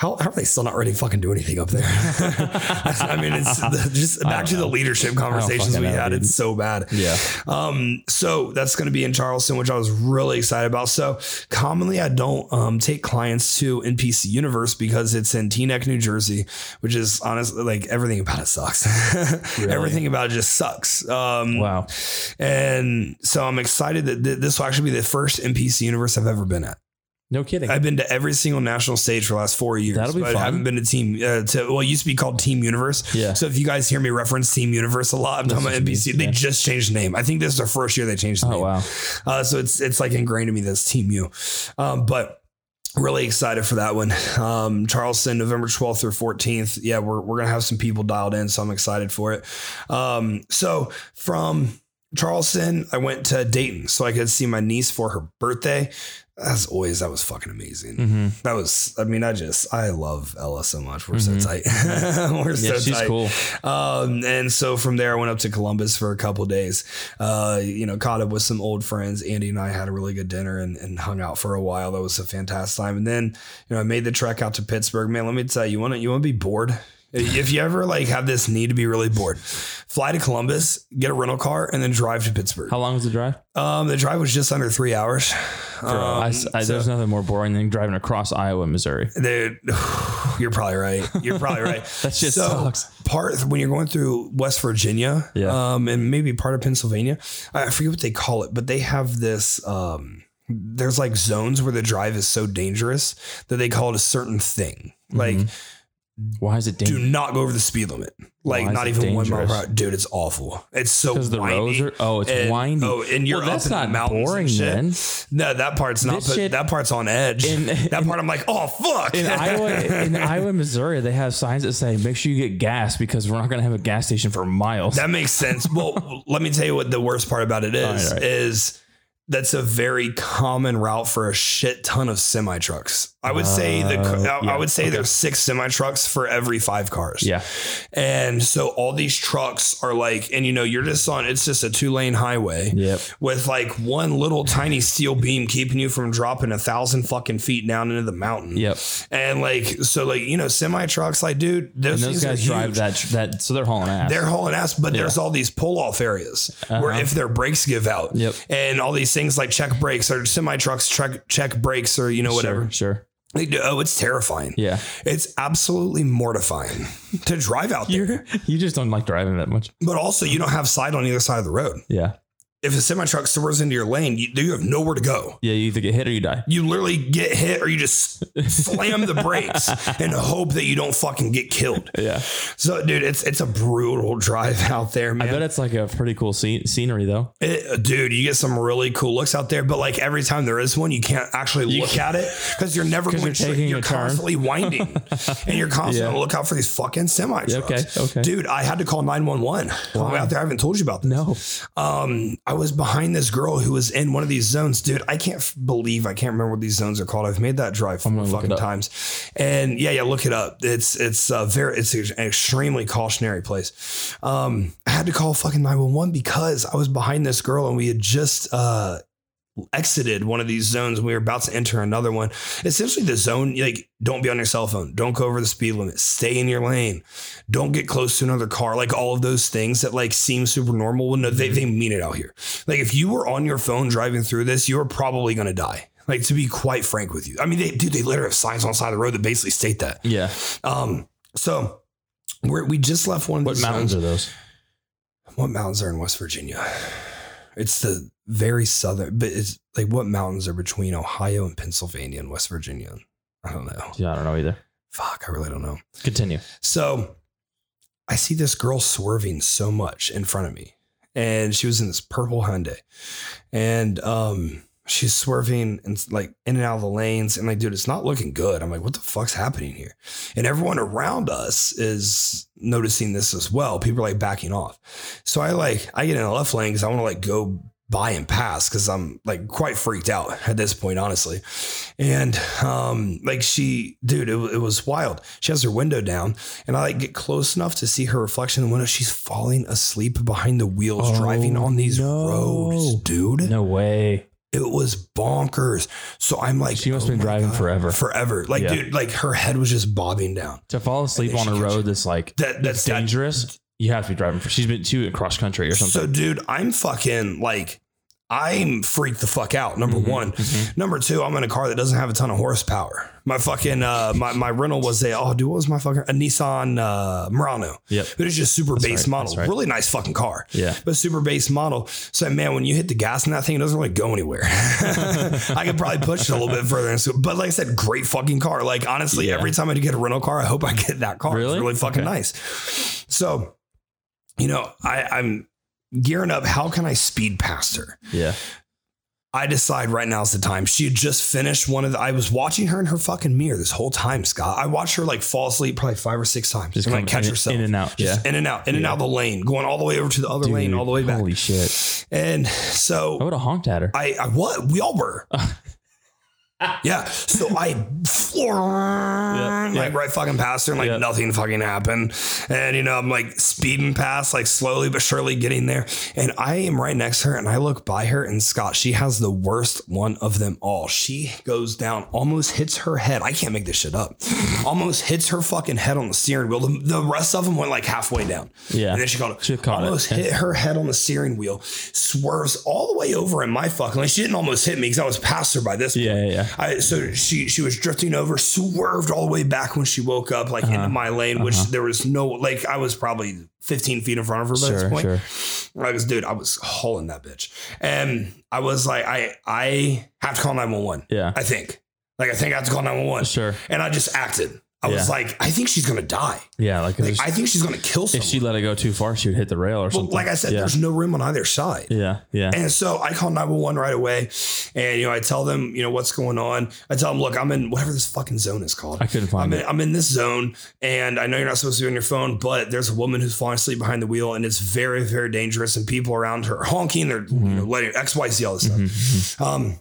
How, how are they still not ready to fucking do anything up there? I mean, it's the, just back to the leadership conversations we know, had. dude. It's so bad. Yeah. Um, so that's going to be in Charleston, which I was really excited about. So commonly I don't um, take clients to NPC Universe because it's in Teaneck, New Jersey, which is honestly like everything about it sucks. everything about it just sucks. Um, Wow. And so I'm excited that th- this will actually be the first NPC Universe I've ever been at. No kidding. I've been to every single national stage for the last four years. That'll be but fun. I haven't been to team. Uh, to well, it used to be called Team Universe. Yeah. So if you guys hear me reference Team Universe a lot, I'm talking about NPC. me, They yeah. just changed the name. I think this is their first year they changed the oh name. wow. Uh, so it's it's like ingrained in me that's Team U. Um, but really excited for that one. Um, Charleston, November 12th through 14th. Yeah, we're, we're gonna have some people dialed in, so I'm excited for it. Um, so from Charleston, I went to Dayton so I could see my niece for her birthday. As always, that was fucking amazing. hmm That was, I mean, I just, I love Ella so much. We're Mhm. so tight. We're Yeah, so she's tight. cool. Um, and so from there, I went up to Columbus for a couple days. Uh, you know, caught up with some old friends. Andy and I had a really good dinner and, and hung out for a while. That was a fantastic time. And then, you know, I made the trek out to Pittsburgh. Man, let me tell you, you want to you want to be bored. If you ever like have this need to be really bored, fly to Columbus, get a rental car, and then drive to Pittsburgh. How long was the drive? Um, the drive was just under three hours. Bro, Um, I- so- there's nothing more boring than driving across Iowa, and Missouri. Dude, you're probably right. You're probably right. That shit sucks. Part when you're going through West Virginia, Yeah. um, and maybe part of Pennsylvania, I forget what they call it, but they have this. Um, there's like zones where the drive is so dangerous that they call it a certain thing. Like, Mhm. Why is it do not go over the speed limit. Like, Why not even one mile per hour. Dude, it's awful. It's so Because the roads are. Oh, it's and, windy. Oh, and you're well, that's up in the not boring then. No, that part's not. But shit- that part's on edge. In- that in- part, I'm like, oh fuck. In Iowa, in Iowa, Missouri, they have signs that say, "Make sure you get gas because we're not going to have a gas station for miles." That makes sense. Well, let me tell you what the worst part about it is. Right, right. Is that's a very common route for a shit ton of semi trucks. I would say the Uh, I, yeah, I would say okay. there's six semi trucks for every five cars. yeah, And so all these trucks are like, and you know, you're just on. It's just a two lane highway. yep. With like one little tiny steel beam keeping you from dropping a thousand fucking feet down into the mountain. Yep. And like, so like, you know, semi trucks, like, dude, those, those things guys drive that that so they're hauling ass. They're hauling ass, but there's all these pull off areas where Uh-huh. if their brakes give out, Yep. and all these things like check brakes or semi trucks check check brakes or you know whatever. Sure. sure. Oh, it's terrifying. Yeah. It's absolutely mortifying to drive out there. You you just don't like driving that much. But also, you don't have sight on either side of the road. Yeah. If a semi truck swerves into your lane, you, you have nowhere to go. Yeah. You either get hit or you die. You literally get hit or you just slam the brakes and hope that you don't fucking get killed. Yeah. So, dude, it's it's a brutal drive out there, man. I bet it's like a pretty cool scene, scenery though. It, dude, you get some really cool looks out there, but like every time there is one, you can't actually You look at it because you're never going you're straight. You're a turn. constantly winding, and you're constantly Yeah. on the lookout for these fucking semi trucks. okay, okay. dude, I had to call nine one one out there. I haven't told you about this. No. Um, I was behind this girl who was in one of these zones, dude. I can't f- believe I can't remember what these zones are called. I've made that drive fucking times, and yeah, yeah, look it up. It's it's uh, very it's an extremely cautionary place. Um, I had to call fucking nine one one because I was behind this girl and we had just uh exited one of these zones and we were about to enter another one. Essentially, the zone like don't be on your cell phone, don't go over the speed limit, stay in your lane, don't get close to another car, like all of those things that like seem super normal. Well, no, they, they mean it out here. Like if you were on your phone driving through this, you're probably gonna die. Like to be quite frank with you. I mean, they dude, they literally have signs on the side of the road that basically state that. Yeah. Um, so we're, we just left one of What mountains zones. are those? What mountains are in West Virginia? It's the very southern, but it's like what mountains are between Ohio and Pennsylvania and West Virginia? I don't know. Yeah, I don't know either. Fuck, I really don't know. Continue. So I see this girl swerving so much in front of me. And she was in this purple Hyundai. And um she's swerving and like in and out of the lanes. And like, dude, it's not looking good. I'm like, what the fuck's happening here? And everyone around us is noticing this as well. People are like backing off. So I like I get in the left lane because I want to like go by and pass because I'm like quite freaked out at this point, honestly. And um, like she, dude, it, it was wild. She has her window down, and I like get close enough to see her reflection in the window. She's falling asleep behind the wheels, Oh, driving on these no. roads, dude. No way. It was bonkers. So I'm like, She must oh have been driving God. forever. forever. Like, Yeah. dude, like her head was just bobbing down. To fall asleep on a road that's like That that's that's dangerous. You have to be driving for. She's been to cross country or something. So, dude, I'm fucking like, I'm freaked the fuck out. Number one. Number two, I'm in a car that doesn't have a ton of horsepower. My fucking uh my, my rental was a oh dude, what was my fucking a Nissan uh Murano. Yep. But it's just super base right, model. right. Really nice fucking car. Yeah. But super base model. So man, when you hit the gas in that thing, it doesn't really go anywhere. I could probably push it a little bit further. But like I said, great fucking car. Like honestly, Yeah. every time I get a rental car, I hope I get that car. Really? It's really fucking Okay. nice. So, you know, I, I'm gearing up. How can I speed past her? Yeah. I decide right now is the time. She had just finished one of the. I was watching her in her fucking mirror this whole time, Scott. I watched her like fall asleep probably five or six times. Just and like catch in- herself in and out, Just yeah. in and out, in and out of the lane, going all the way over to the other lane, all the way back. Holy shit. And so I would have honked at her. I, I what we all were. yeah. So I floor Yeah, like yeah. right fucking past her and like Yeah. nothing fucking happened. And you know, I'm like speeding past, like slowly but surely getting there. And I am right next to her and I look by her and Scott, she has the worst one of them all. She goes down, almost hits her head. I can't make this shit up. almost hits her fucking head on the steering wheel. The, the rest of them went like halfway down. Yeah. And then she caught, She caught it. almost hit her head on the steering wheel, swerves all the way over in my fucking lane. She didn't almost hit me because I was past her by this point. Yeah, yeah, yeah. I, so she she was drifting over, swerved all the way back when she woke up, like Uh-huh. into my lane, which there was no like I was probably 15 feet in front of her by this point. sure. I was dude, I was hauling that bitch, and I was like, I I have to call 911. Yeah. I think like I think I have to call 911, Sure. and I just acted. I was like, I think she's gonna die. Yeah. Like, Like, I think she's gonna kill someone. if she let it go too far, she would hit the rail or Well, something. like I said, yeah. there's no room on either side. Yeah. Yeah. And so I call 911 right away. And, you know, I tell them, you know, what's going on. I tell them, look, I'm in whatever this fucking zone is called. I couldn't I'm find in, it. I'm in this zone. And I know you're not supposed to be on your phone, but there's a woman who's falling asleep behind the wheel and it's very, very dangerous. And people around her are honking. They're, you know, mm-hmm. letting X, Y, Z, all this stuff. Mm-hmm, mm-hmm. Um,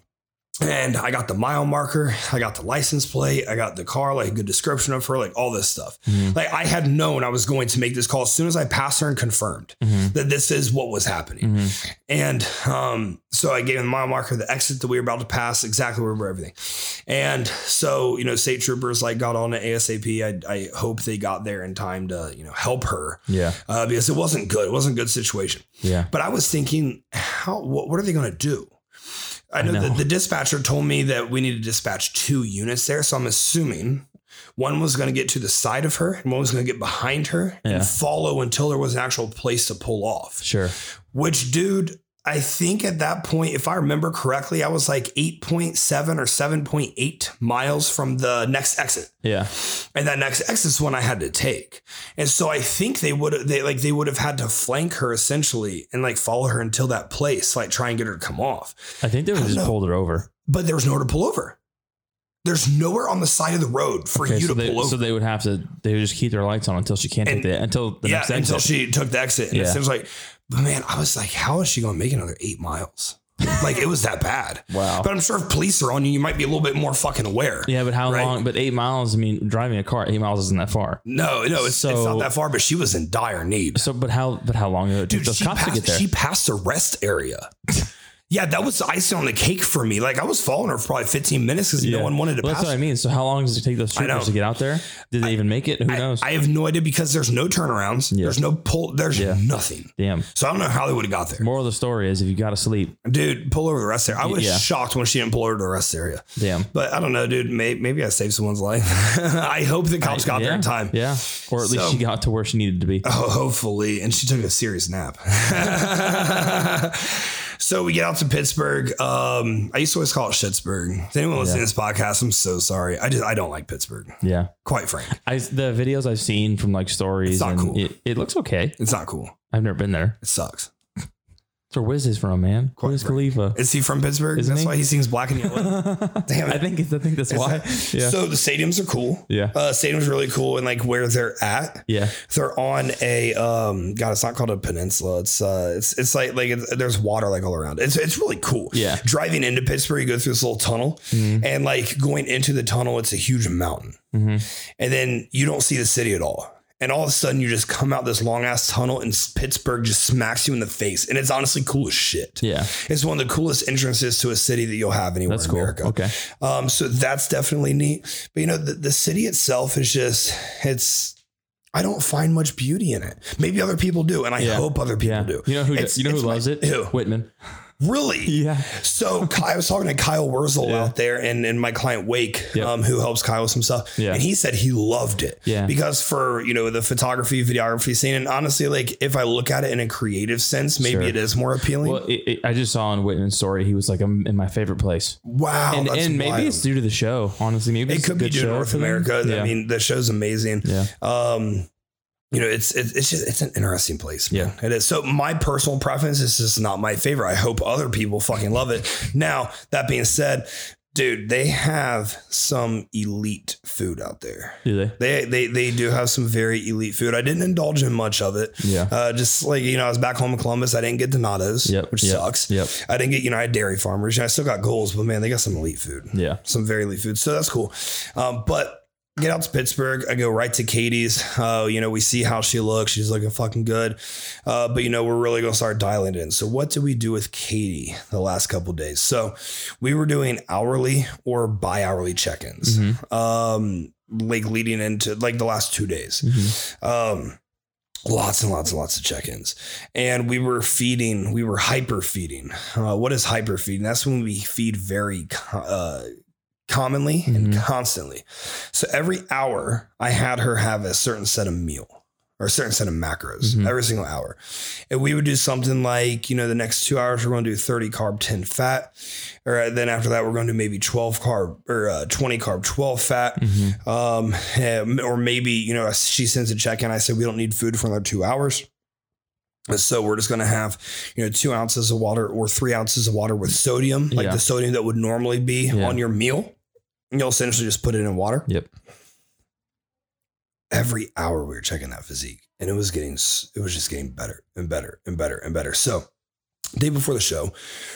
and I got the mile marker, I got the license plate, I got the car, like a good description of her, like all this stuff. Like I had known I was going to make this call as soon as I passed her and confirmed that this is what was happening. And um, so I gave him the mile marker, the exit that we were about to pass, exactly where we were, everything. And so, you know, state troopers like got on it ASAP. I, I hope they got there in time to, you know, help her Yeah. uh, because it wasn't good. It wasn't a good situation. Yeah. But I was thinking, how? What, what are they going to do? I know, know. The, the dispatcher told me that we need to dispatch two units there, so I'm assuming one was going to get to the side of her, and one was going to get behind her Yeah. and follow until there was an actual place to pull off. Sure. Which, dude, I think at that point, if I remember correctly, I was like 8.7 or 7.8 miles from the next exit Yeah. and that next exit is one I had to take. And so I think they would they like they would have had to flank her essentially and like follow her until that place, like try and get her to come off. I think they would have just know. pulled her over. But there was nowhere to pull over. There's nowhere on the side of the road for Okay, you so to they, pull over. so they would have to they would just keep their lights on until she can't And- take the until the yeah, next until she took the exit. And it seems like, but man, I was like, how is she going to make another eight miles? like it was that bad. Wow. But I'm sure if police are on you, you might be a little bit more fucking aware. yeah, but how Right. long? But eight miles. I mean, driving a car, eight miles isn't that far. No, no, it's, it's not that far, but she was in dire need. So, but how? But how long did it Dude, those she cops to passed, get there? she passed the rest area. yeah, that was icing on the cake for me. Like I was following her for probably 15 minutes because no one wanted to Well, pass. that's what I mean. So, how long does it take those I troopers to get out there? Did they even make it? Who I, knows? I have no idea because there's no turnarounds. Yeah. There's no pull. There's Yeah. nothing. Damn. So I don't know how they would have got there. Moral of the story is if you got to sleep, Dude, pull over the rest area. I was Yeah. shocked when she didn't pull over to the rest area. damn. But I don't know, dude. Maybe, maybe I saved someone's life. I hope the cops got yeah, there in time. Yeah. Or at least So- she got to where she needed to be. Oh, hopefully. And she took a serious nap. so we get out to Pittsburgh. Um, I used to always call it Schittsburg. If anyone listening to this podcast, I'm so sorry. I just I don't like Pittsburgh, Yeah. quite frank. I the videos I've seen from like stories It's not and cool. it, it looks okay. It's not cool. I've never been there. It sucks. That's where Wiz is from, man. Quite Wiz. Khalifa. Is he from Pittsburgh? Isn't That's he? why he sings black and yellow. Damn it. I think it's, I think that's why. Yeah. So the stadiums are cool. yeah. Uh, stadiums really cool and like where they're at. Yeah. They're on a um God, it's not called a peninsula. It's uh it's it's like like it's, there's water like all around. It's it's really cool. Yeah. Mm-hmm. Driving into Pittsburgh, you go through this little tunnel, and like going into the tunnel, it's a huge mountain, Mhm. and then you don't see the city at all. And all of a sudden, you just come out this long ass tunnel, and Pittsburgh just smacks you in the face. And it's honestly cool as shit. Yeah. It's one of the coolest entrances to a city that you'll have anywhere That's in cool. America. Okay. Um, so that's definitely neat. But you know, the, the city itself is just it's I don't find much beauty in it. Maybe other people do, and I Yeah. hope other people Yeah. do. You know who It's- you know who it's my- loves it? Who? Whitman. Really? Yeah. So I was talking to Kyle Wurzel Yeah. out there and, and my client Wake, Yep. um, who helps Kyle with some stuff. Yeah. And he said he loved it. Yeah. Because for, you know, the photography, videography scene, and honestly, like if I look at it in a creative sense, maybe Sure. it is more appealing. Well, it, it, I just saw on Whitman's story, he was like, I'm in my favorite place. wow. and and maybe it's due to the show, honestly. Maybe it it's a could be due to North. America. Yeah. I mean, the show's amazing. yeah. Um, you know, it's it's just it's an interesting place. Man. It is. So my personal preference is just not my favorite. I hope other people fucking love it. Now that being said, dude, they have some elite food out there. Do they? They they they do have some very elite food. I didn't indulge in much of it. Yeah. Uh, just like you know, I was back home in Columbus. I didn't get Donatos, Yep, which yep, sucks. yep. I didn't get you know I had dairy farmers. You know, I still got goals, but man, they got some elite food Yeah. some very elite food. So that's cool. Um, but get out to Pittsburgh. I go right to Katie's. Uh, you know, we see how she looks. She's looking fucking good. Uh, but you know, we're really gonna start dialing it in. So what did we do with Katie the last couple days? So we were doing hourly or bi-hourly check-ins. Um, like leading into like the last two days. Um lots and lots and lots of check-ins and we were feeding we were hyper feeding uh, what is hyper feeding that's when we feed very uh, commonly and Mhm. constantly so every hour i had her have a certain set of meal or a certain set of macros Mhm. every single hour and we would do something like you know the next two hours we're going to do 30 carb 10 fat or then after that we're going to do maybe 12 carb or uh, 20 carb 12 fat Mhm. um, or maybe you know she sends a check in. I said we don't need food for another two hours. So we're just going to have you know two ounces of water or three ounces of water with sodium, like Yeah. the sodium that would normally be Yeah. on your meal. You'll essentially just put it in water. Yep. Every hour we were checking that physique, and it was getting it was just getting better and better and better and better. So day before the show,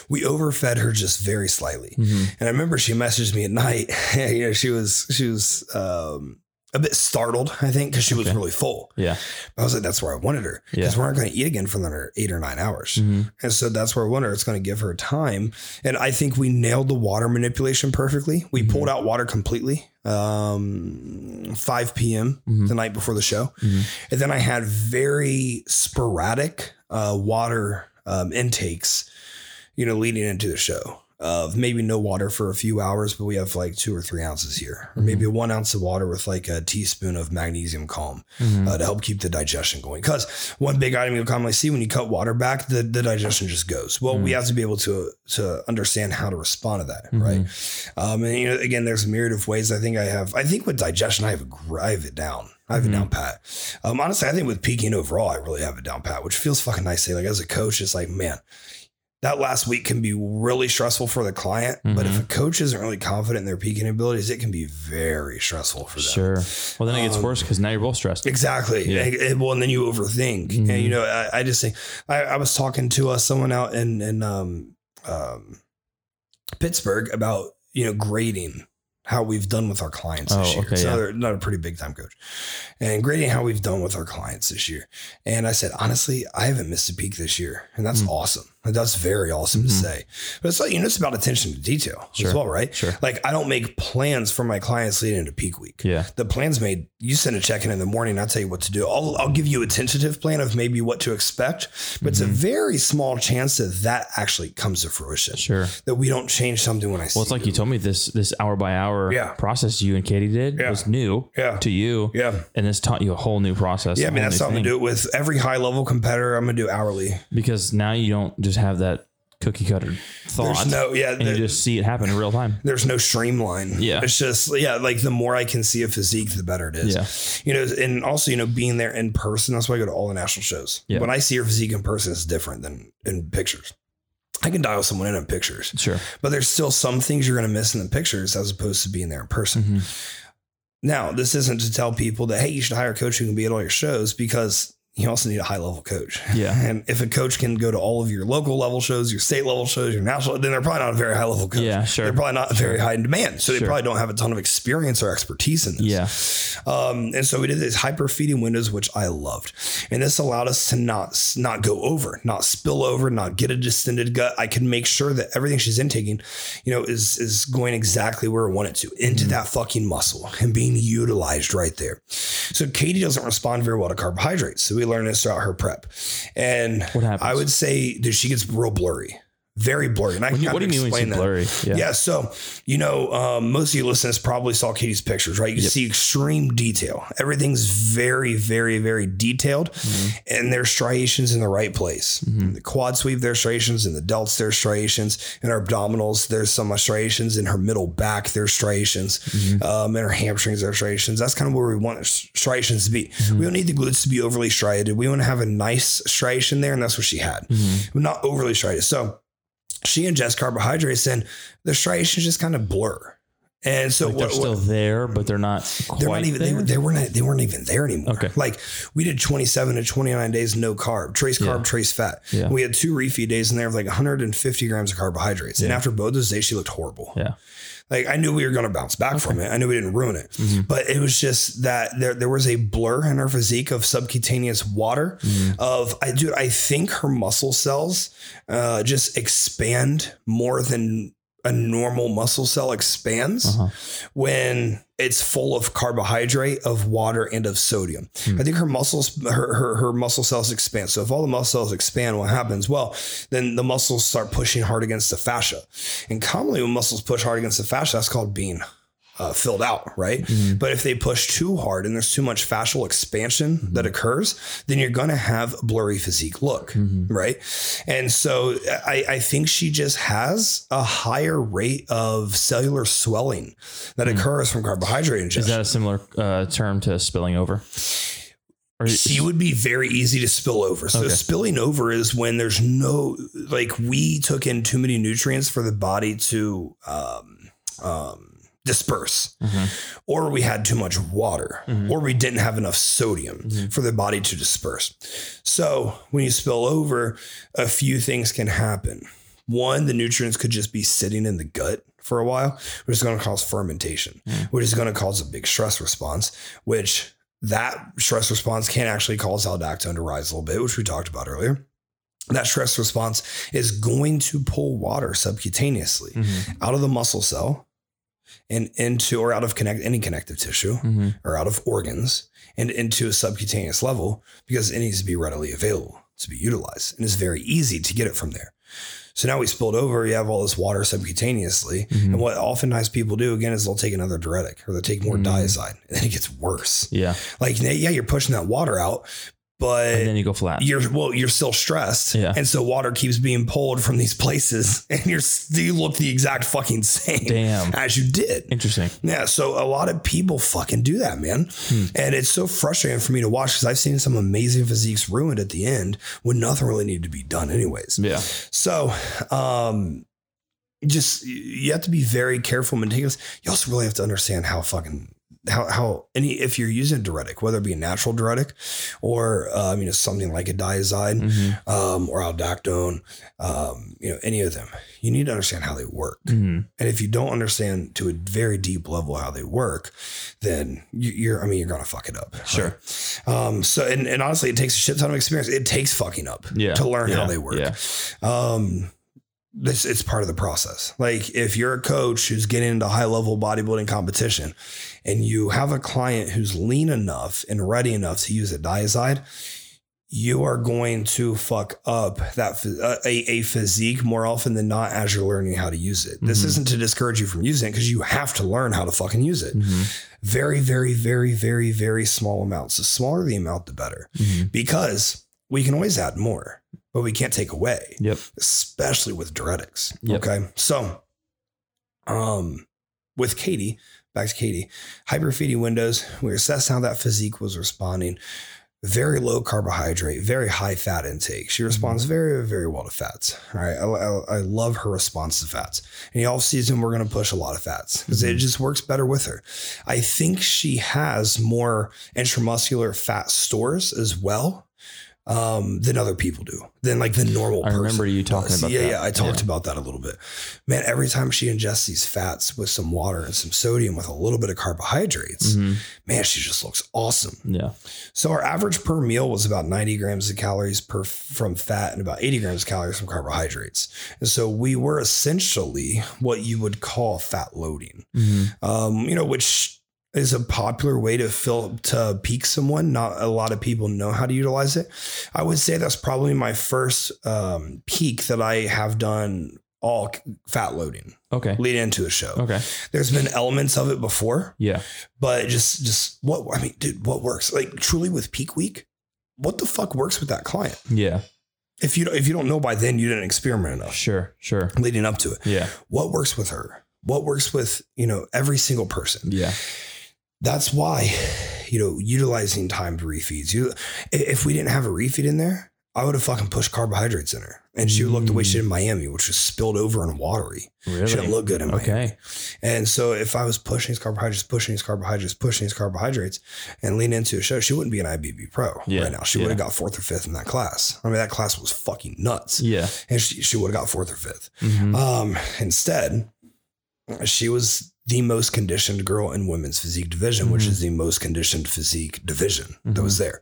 we overfed her just very slightly. Mhm. And I remember she messaged me at night. you know, she was she was um, a bit startled, I think, because she was Okay. really full. Yeah. I was like, that's where I wanted her because Yeah. we're not going to eat again for another eight or nine hours. Mhm. And so that's where I wanted her. It's going to give her time. And I think we nailed the water manipulation perfectly. We Mhm. pulled out water completely. Um, 5 p.m. Mhm. the night before the show. Mhm. And then I had very sporadic uh, water um, intakes, you know, leading into the show of maybe no water for a few hours, but we have like two or three ounces here, or maybe one ounce of water with like a teaspoon of magnesium calm Mhm. uh, to help keep the digestion going. Because one big item you'll commonly see when you cut water back, the, the digestion just goes. Well, we have to be able to to understand how to respond to that, right? Um, and you know, again, there's a myriad of ways. I think I have. I think with digestion, I have a gr- have it down. I have it down pat. Um, honestly, I think with peaking overall, I really have it down pat, which feels fucking nice. to say. Like as a coach, it's like, man, that last week can be really stressful for the client. But if a coach isn't really confident in their peaking abilities, it can be very stressful for them. Sure. Well, then it gets Um, worse because now you're both stressed. Exactly. Yeah. And- and- well, and then you overthink, Mhm. and you know, I, I just think I, I was talking to uh, someone out in in um, um, Pittsburgh about you know grading how we've done with our clients this Oh, year. okay, It's yeah. another, another pretty big time coach, and grading how we've done with our clients this year. And I said, honestly, I haven't missed a peak this year, and that's Mm. awesome. That's very awesome Mhm. to say. But it's like you know, it's about attention to detail as well, right? Sure. Like I don't make plans for my clients leading into peak week Yeah. the plan's made. You send a check in in the morning. I'll tell you what to do. I'll, I'll give you a tentative plan of maybe what to expect, but it's a Mhm. very small chance that that actually comes to fruition. Sure. That we don't change something when I see Well, it's like you told me this this hour by hour Yeah. process you and Katie did Yeah. was new Yeah. to you, Yeah. and this taught you a whole new process. Yeah. I mean, that's something to do it with every high level competitor. I'm going to do hourly. because now you don't just have that cookie cutter thought, There's no, yeah. and you just see it happen in real time. there's no streamline. Yeah. It's just, yeah, like the more I can see a physique, the better it is. Yeah. You know, and also, you know, being there in person, that's why I go to all the national shows. Yeah. When I see your physique in person, it's different than in pictures. I can dial someone in in pictures. Sure. but there's still some things you're going to miss in the pictures as opposed to being there in person. Mhm. Now, this isn't to tell people that, hey, you should hire a coach who can be at all your shows because you also need a high level coach. Yeah. And if a coach can go to all of your local level shows, your state level shows, your national, then they're probably not a very high level coach. Yeah, sure. They're probably not very high in demand. So they Sure. probably don't have a ton of experience or expertise in this. Yeah. Um, and so we did these hyper feeding windows, which I loved. And this allowed us to not not go over, not spill over, not get a distended gut. I can make sure that everything she's intaking, you know, is is going exactly where I want it to, into that fucking muscle and being utilized right there. So Katie doesn't respond very well to carbohydrates. So we learned this throughout her prep. And What happens? I would say that she gets real blurry. Very blurry. And I What do you, can what do you mean explain blurry? Yeah. So, you know, um, most of you listeners probably saw Katie's pictures, right? You Yep. see extreme detail. Everything's very, very, very detailed, Mm-hmm. and there's striations in the right place. In the quad sweep, there's striations. In the delts, there's striations. In her abdominals, there's some striations. In her middle back, there's striations. Mm-hmm. Um, in her hamstrings, there's striations. That's kind of where we want striations to be. Mm-hmm. We don't need the glutes to be overly striated. We want to have a nice striation there, and that's what she had. Mm-hmm. Not overly striated. So she ingests carbohydrates and the striations just kind of blur. And so Like they're what, still there, but they're not quite they're not even there. were- they weren't they weren't even there anymore. Okay. Like we did 27 to 29 days no carb, trace carb, Yeah. trace fat. Yeah. We had two refeed days in there of like 150 grams of carbohydrates. And after both those days, she looked horrible. Yeah. Like I knew we were going to bounce back from it. I knew we didn't ruin it, Mhm. but it was just that there there was a blur in her physique of subcutaneous water. Mhm. Of I do I think her muscle cells uh, just expand more than a normal muscle cell expands Uh-huh. when it's full of carbohydrate, of water, and of sodium. Hmm. I think her muscles, her, her her muscle cells expand. So if all the muscle cells expand, what happens? Well, then the muscles start pushing hard against the fascia. And commonly, when muscles push hard against the fascia, that's called being uh, filled out, right? Mhm. But if they push too hard and there's too much fascial expansion that occurs, then you're going to have blurry physique look, Mhm. right? And so I, I think she just has a higher rate of cellular swelling that Hmm. occurs from carbohydrate injection. Is that a similar uh, term to spilling over? Or she would be very easy to spill over. So Okay. spilling over is when there's no like we took in too many nutrients for the body to um, um, disperse, Mhm. or we had too much water, Mhm. or we didn't have enough sodium Mhm. for the body to disperse. So when you spill over, a few things can happen. One, the nutrients could just be sitting in the gut for a while, which is going to cause fermentation, Mm. which is going to cause a big stress response, which that stress response can actually cause aldactone to rise a little bit, which we talked about earlier. That stress response is going to pull water subcutaneously Mhm. out of the muscle cell and into or out of connect any connective tissue Mhm. or out of organs and into a subcutaneous level because it needs to be readily available to be utilized. And it's very easy to get it from there. So now we spilled over, you have all this water subcutaneously. Mhm. And what oftentimes people do again is they'll take another diuretic or they'll take more Mm. Dyazide and then it gets worse. Yeah. Like, yeah, you're pushing that water out, but And then you go flat. you're well, you're still stressed, Yeah. and so water keeps being pulled from these places, and you're you look the exact fucking same Damn. as you did. Interesting. Yeah, so a lot of people fucking do that, man, Hmm. and it's so frustrating for me to watch because I've seen some amazing physiques ruined at the end when nothing really needed to be done, anyways. Yeah. So, um, just you have to be very careful, meticulous. You also really have to understand how fucking how how any if you're using a diuretic, whether it be a natural diuretic or um, you know something like a Dyazide Mhm. um, or aldactone, um, you know any of them, you need to understand how they work. Mhm. And if you don't understand to a very deep level how they work, then you, you're I mean you're gonna fuck it up. Sure. right? Um. So and, and honestly, it takes a shit ton of experience. It takes fucking up Yeah. to learn how they work Yeah. This it's part of the process like if you're a coach who's getting into high level bodybuilding competition and you have a client who's lean enough and ready enough to use a Dyazide you are going to fuck up that uh, a, a physique more often than not as you're learning how to use it. This Mhm. isn't to discourage you from using it because you have to learn how to fucking use it. Mhm. Very, very, very, very, very small amounts. The smaller the amount, the better Mhm. because we can always add more, but we can't take away Yep. especially with diuretics. Yep. Okay. So, um, with Katie, back to Katie, hyperfeeding windows, we assessed how that physique was responding. Very low carbohydrate, very high fat intake. She responds very, very well to fats. All right. I, I, I love her response to fats. In the off season, we're going to push a lot of fats because it Mhm. just works better with her. I think she has more intramuscular fat stores as well um, than other people do, than like the normal I person. remember you talking does. about yeah, that. Yeah, I talked Yeah. about that a little bit. Man, every time she ingests these fats with some water and some sodium with a little bit of carbohydrates, Mhm. man, she just looks awesome. Yeah. So our average per meal was about 90 grams of calories per from fat and about 80 grams of calories from carbohydrates. And so we were essentially what you would call fat loading. Mhm. Um, you know, which is a popular way to fill to peak someone. Not a lot of people know how to utilize it. I would say that's probably my first um, peak that I have done all fat loading Okay. lead into a show. Okay. There's been elements of it before, Yeah. but just just what I mean, dude, what works? Like truly with peak week, what the fuck works with that client? Yeah. If you if you don't know by then, you didn't experiment enough Sure. Sure. leading up to it. Yeah. What works with her? What works with you know every single person? Yeah. That's why you know utilizing timed refeeds. You if we didn't have a refeed in there, I would have fucking pushed carbohydrates in her, and she would look the way she did in Miami, which was spilled over and watery. Really? She didn't look good in Miami. Okay. And so if I was pushing these carbohydrates, pushing these carbohydrates, pushing these carbohydrates, and lean into a show, she wouldn't be an IFBB pro Yeah, right now. She yeah. would have got fourth or fifth in that class. I mean, that class was fucking nuts. Yeah. And she, she would have got fourth or 5th Mhm. Um, instead, she was the most conditioned girl in women's physique division, which Mhm. is the most conditioned physique division that Mhm. was there.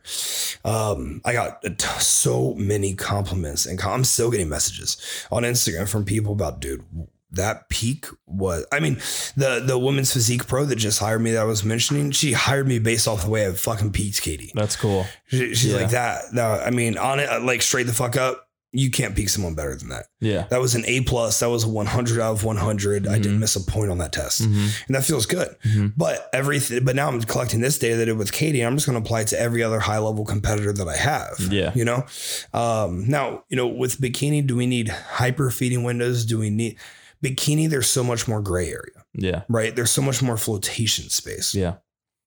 Um, I got so many compliments, and I'm still getting messages on Instagram from people about, dude, that peak was. I mean, the the women's physique pro that just hired me that I was mentioning, she hired me based off the way I fucking peaked Katie. That's cool. She, she's Yeah. like that. No, I mean, on it, like straight the fuck up. You can't peak someone better than that. Yeah. That was an A plus. That was a 100 out of 100. I didn't Mhm. miss a point on that test, Mhm. and that feels good. Mhm. But everything. But now I'm collecting this data that I did with Katie. And I'm just going to apply it to every other high level competitor that I have. Yeah. You know. Um, now you know with bikini, do we need hyper feeding windows? Do we need bikini? There's so much more gray area, Yeah. right? There's so much more flotation space. Yeah.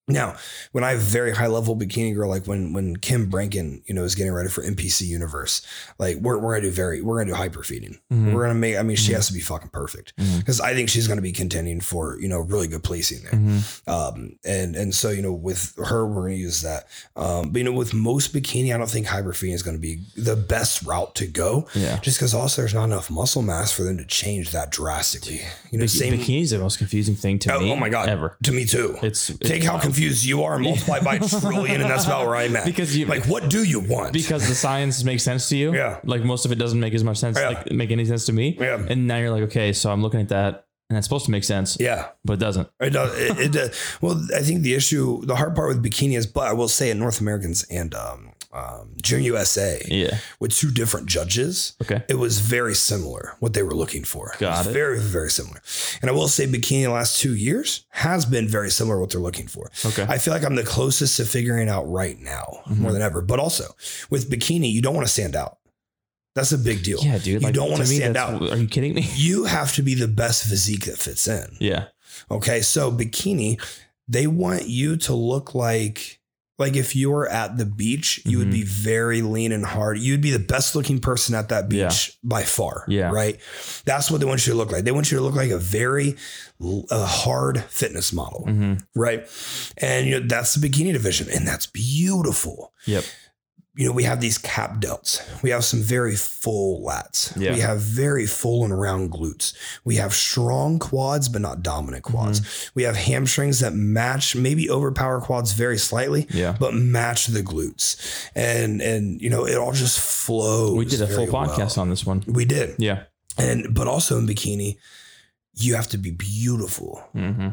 Now, when I have very high level bikini girl, like when when Kim Brankin, you know, is getting ready for NPC Universe, like we're we're gonna do very we're gonna do hyper feeding. Mhm. We're gonna make. I mean, she Mhm. has to be fucking perfect because I think she's gonna be contending for you know really good placing there. Mhm. Um, and and so you know with her we're gonna use that. Um, but you know with most bikini, I don't think hyper feeding is gonna be the best route to go. Yeah. Just because also there's not enough muscle mass for them to change that drastically. You know, Bik- same. Bikini's the most confusing thing to Oh, me. oh my god, Ever. to me too. It's, it's Take how. Confused you are and multiply by a trillion, and that's about where I'm at. because you like, what do you want? because the science makes sense to you. Yeah. Like most of it doesn't make as much sense, Yeah. like make any sense to me. Yeah. And now you're like, okay, so I'm looking at that and that's supposed to make sense, yeah, but it doesn't. it does. It, it does. Well, I think the issue, the hard part with bikini is, but I will say, at North Americans and um, um, Junior USA Yeah. with two different judges, Okay. it was very similar what they were looking for. Got was it. Very, very similar. And I will say, bikini the last two years has been very similar what they're looking for. Okay. I feel like I'm the closest to figuring out right now Mm-hmm. more than ever. But also with bikini, you don't want to stand out. That's a big deal. yeah, dude. You don't wanna me, stand out. Are you kidding me? You have to be the best physique that fits in. Yeah. Okay. So bikini, they want you to look like like if you were at the beach, you would Mhm. be very lean and hard. You'd be the best looking person at that beach by far. Yeah. Right. That's what they want you to look like. They want you to look like a very uh, hard fitness model. hmm Right. And you know, that's the bikini division. And that's beautiful. Yep. You know, we have these cap delts. We have some very full lats. Yeah. We have very full and round glutes. We have strong quads, but not dominant quads. Mm-hmm. We have hamstrings that match, maybe overpower quads very slightly, Yeah. but match the glutes. And and you know, it all just flows. We did a full very well. podcast on this one. We did. Yeah. And but also in bikini, you have to be beautiful hmm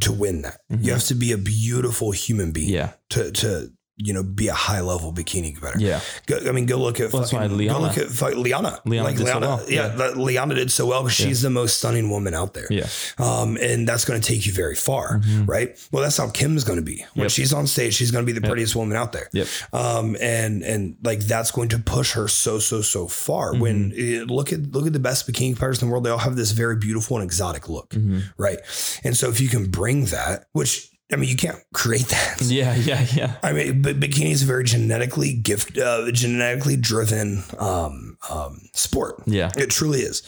to win that. Mhm. You have to be a beautiful human being Yeah. to to you know be a high level bikini competitor. Yeah. Go, I mean, go look at Well, fucking, Liana- go look at fuck, Liana. Liana like did so well. yeah, Yeah. Liana did so well because Yeah. she's the most stunning woman out there. Yeah. Um, and that's going to take you very far, Mhm. right? Well, that's how Kim's going to be when Yep. she's on stage. She's going to be the Yep. prettiest woman out there. Yep. Um, and and like that's going to push her so so so far. When Mm-hmm. eh, look at look at the best bikini competitors in the world, they all have this very beautiful and exotic look, hmm right? And so if you can bring that, which I mean, you can't create that. Yeah. Yeah. Yeah. I mean, but bikini is a very genetically gift, uh, genetically driven um, um, sport. Yeah. It truly is.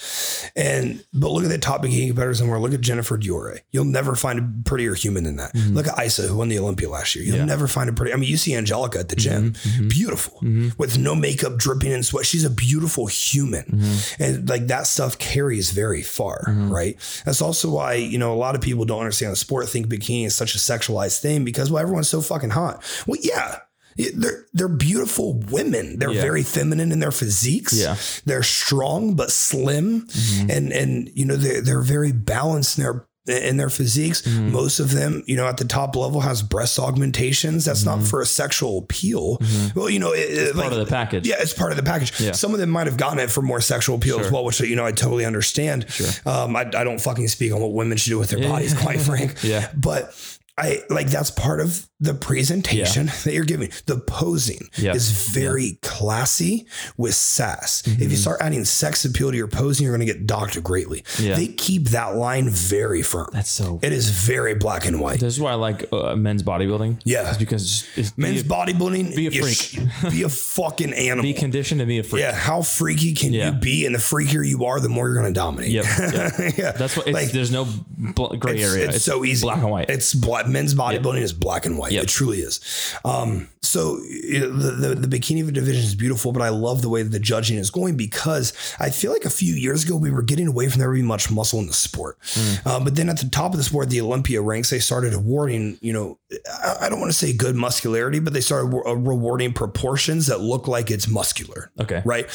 And but look at the top bikini competitors and we're look at Jennifer Dorie. You'll never find a prettier human than that. Mhm. Look at Isa, who won the Olympia last year. You'll Yeah. never find a pretty. I mean, you see Angelica at the gym, Mhm. beautiful, Mhm. with no makeup, dripping in sweat. She's a beautiful human, Mhm. and like that stuff carries very far, Mhm. right? That's also why you know a lot of people don't understand the sport. Think bikini is such a sexualized thing because well, everyone's so fucking hot. Well, yeah. They're they're beautiful women. They're Yeah. very feminine in their physiques. Yeah. They're strong but slim, Mhm. and and you know they're they're very balanced in their in their physiques. Mhm. Most of them, you know, at the top level has breast augmentations. That's not for a sexual appeal. Mhm. Well, you know, it, it, Part of the package. yeah, it's part of the package. Yeah. Some of them might have gotten it for more sexual appeal as well, which you know I totally understand. Sure. Um, I, I don't fucking speak on what women should do with their Yeah. bodies, quite frank. Yeah. But I like that's part of the presentation that you're giving. The posing Yeah. is very classy with sass. If Mm-hmm. you start adding sex appeal to your posing, you're going to get docked greatly. Yeah. They keep that line very firm. That's so. It is very black and white. This is why I like uh, men's bodybuilding. Yeah. It's because it's, it's Men's be, bodybuilding, be a freak. sh- be a fucking animal. be conditioned to be a freak. Yeah, how freaky can Yeah. you be? And the freakier you are, the more you're going to dominate. Yep, yep. yeah, That's what. It's, Like, there's no bl- gray it's, area. It's, so easy, black and white. It's black. Men's bodybuilding is black and white. Yep. It truly is. Um, so the, the the bikini division is beautiful, but I love the way that the judging is going because I feel like a few years ago we were getting away from there being much muscle in the sport. Hmm. Uh, but then at the top of the sport, the Olympia ranks, they started awarding. You know, I, I don't want to say good muscularity, but they started uh, rewarding proportions that look like it's muscular okay. right?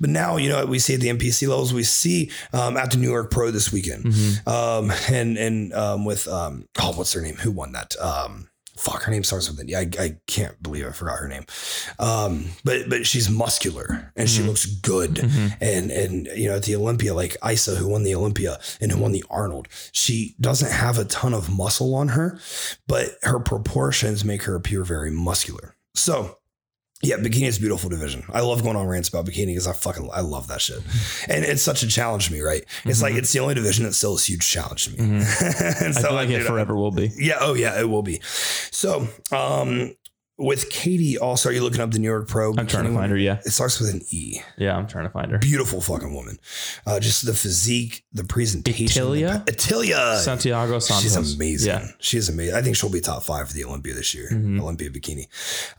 But now, you know, we see at the NPC levels, we see um, at the New York Pro this weekend, Mm-hmm. um, and and um, with um, oh, what's her name? Who won that? Um, fuck, her name starts with an. I, I can't believe I forgot her name. Um, but but she's muscular and she Mhm. looks good. Mhm. And and you know at the Olympia, like Isa, who won the Olympia and who won the Arnold, she doesn't have a ton of muscle on her, but her proportions make her appear very muscular. So yeah, bikini is a beautiful division. I love going on rants about bikini because I fucking I love that shit, and it's such a challenge to me. Right? It's like it's the only division that's still a huge challenge to me. Mm-hmm. I so feel like it dude, I- forever will be. yeah. Oh yeah, it will be. So um, with Katie, also, are you looking up the New York Pro? I'm trying to find her. Yeah. It starts with an E. Yeah. I'm trying to find her. Beautiful fucking woman. Uh, just the physique, the presentation. Atilia? the- Atilia. Santiago Santos. She's amazing. Yeah. She's amazing. I think she'll be top five for the Olympia this year. Mhm. Olympia bikini.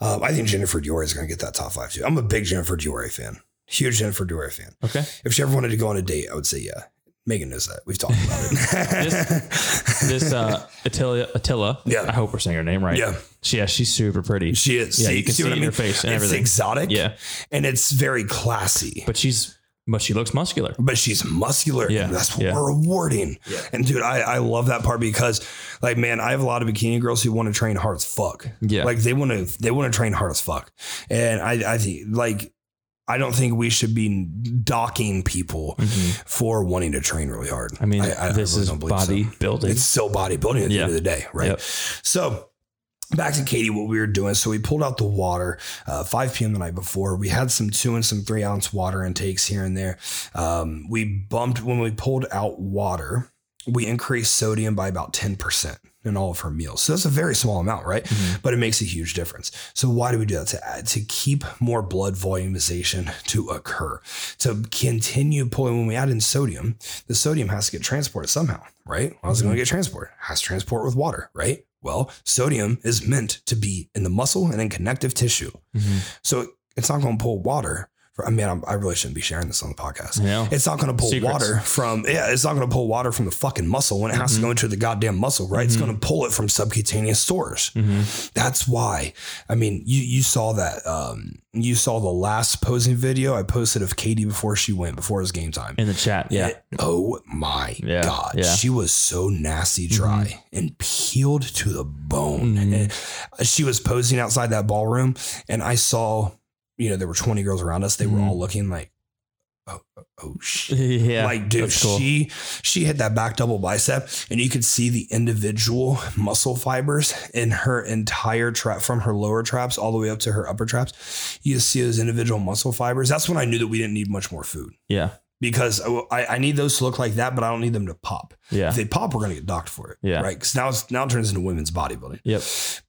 Um, I think Jennifer Dorie is going to get that top five too. I'm a big Jennifer Dorie fan. Huge Jennifer Dorie fan. Okay. If she ever wanted to go on a date, I would say yeah. Megan knows that. We've talked about it. This uh, Attila. Attila. Yeah. I hope we're saying her name right. yeah, She, yeah. She's super pretty. she is. Yeah, you can see it in her face and it's everything. exotic. Yeah. and it's very classy. But she's. But she looks muscular. but she's muscular. Yeah, that's what yeah. we're rewarding. Yeah. And dude, I, I love that part because like, man, I have a lot of bikini girls who want to train hard as fuck. Yeah. Like they want to, they want to train hard as fuck. And I, I think like, I don't think we should be docking people Mhm. for wanting to train really hard. I mean, I this really is believe so. bodybuilding. It's still bodybuilding at the Yeah. end of the day, right? Yep. So back to Katie, what we were doing. So we pulled out the water, uh, 5 p.m. the night before. We had some two and some three ounce water intakes here and there. Um, we bumped when we pulled out water, we increased sodium by about 10% in all of her meals. So that's a very small amount, right? Mhm. But it makes a huge difference. So why do we do that? To add, to keep more blood volumization to occur, to continue pulling. When we add in sodium, the sodium has to get transported somehow, right? How's it going to get transported? It has to transport with water, right? Well, sodium is meant to be in the muscle and in connective tissue. Mhm. So it's not going to pull water. I mean, I'm, I really shouldn't be sharing this on the podcast. Know. It's not going to pull Secrets. water from yeah. It's not going to pull water from the fucking muscle when it has to go into the goddamn muscle, right? It's Mhm. going to pull it from subcutaneous stores. Mhm. That's why. I mean, you you saw that. Um, you saw the last posing video I posted of Katie before she went before it was game time. In the chat. Yeah. It- oh my Yeah, god, yeah. she was so nasty dry and peeled to the bone. Mhm. And she was posing outside that ballroom, and I saw, you know, there were twenty girls around us. They were Mhm. all looking like, oh, oh, oh shit. yeah. like dude cool. she she hit that back double bicep and you could see the individual muscle fibers in her entire trap from her lower traps all the way up to her upper traps you see those individual muscle fibers that's when i knew that we didn't need much more food yeah. Because I, I need those to look like that but i don't need them to pop Yeah. if they pop we're going to get docked for it Yeah. right because now it's now it turns into women's bodybuilding Yep.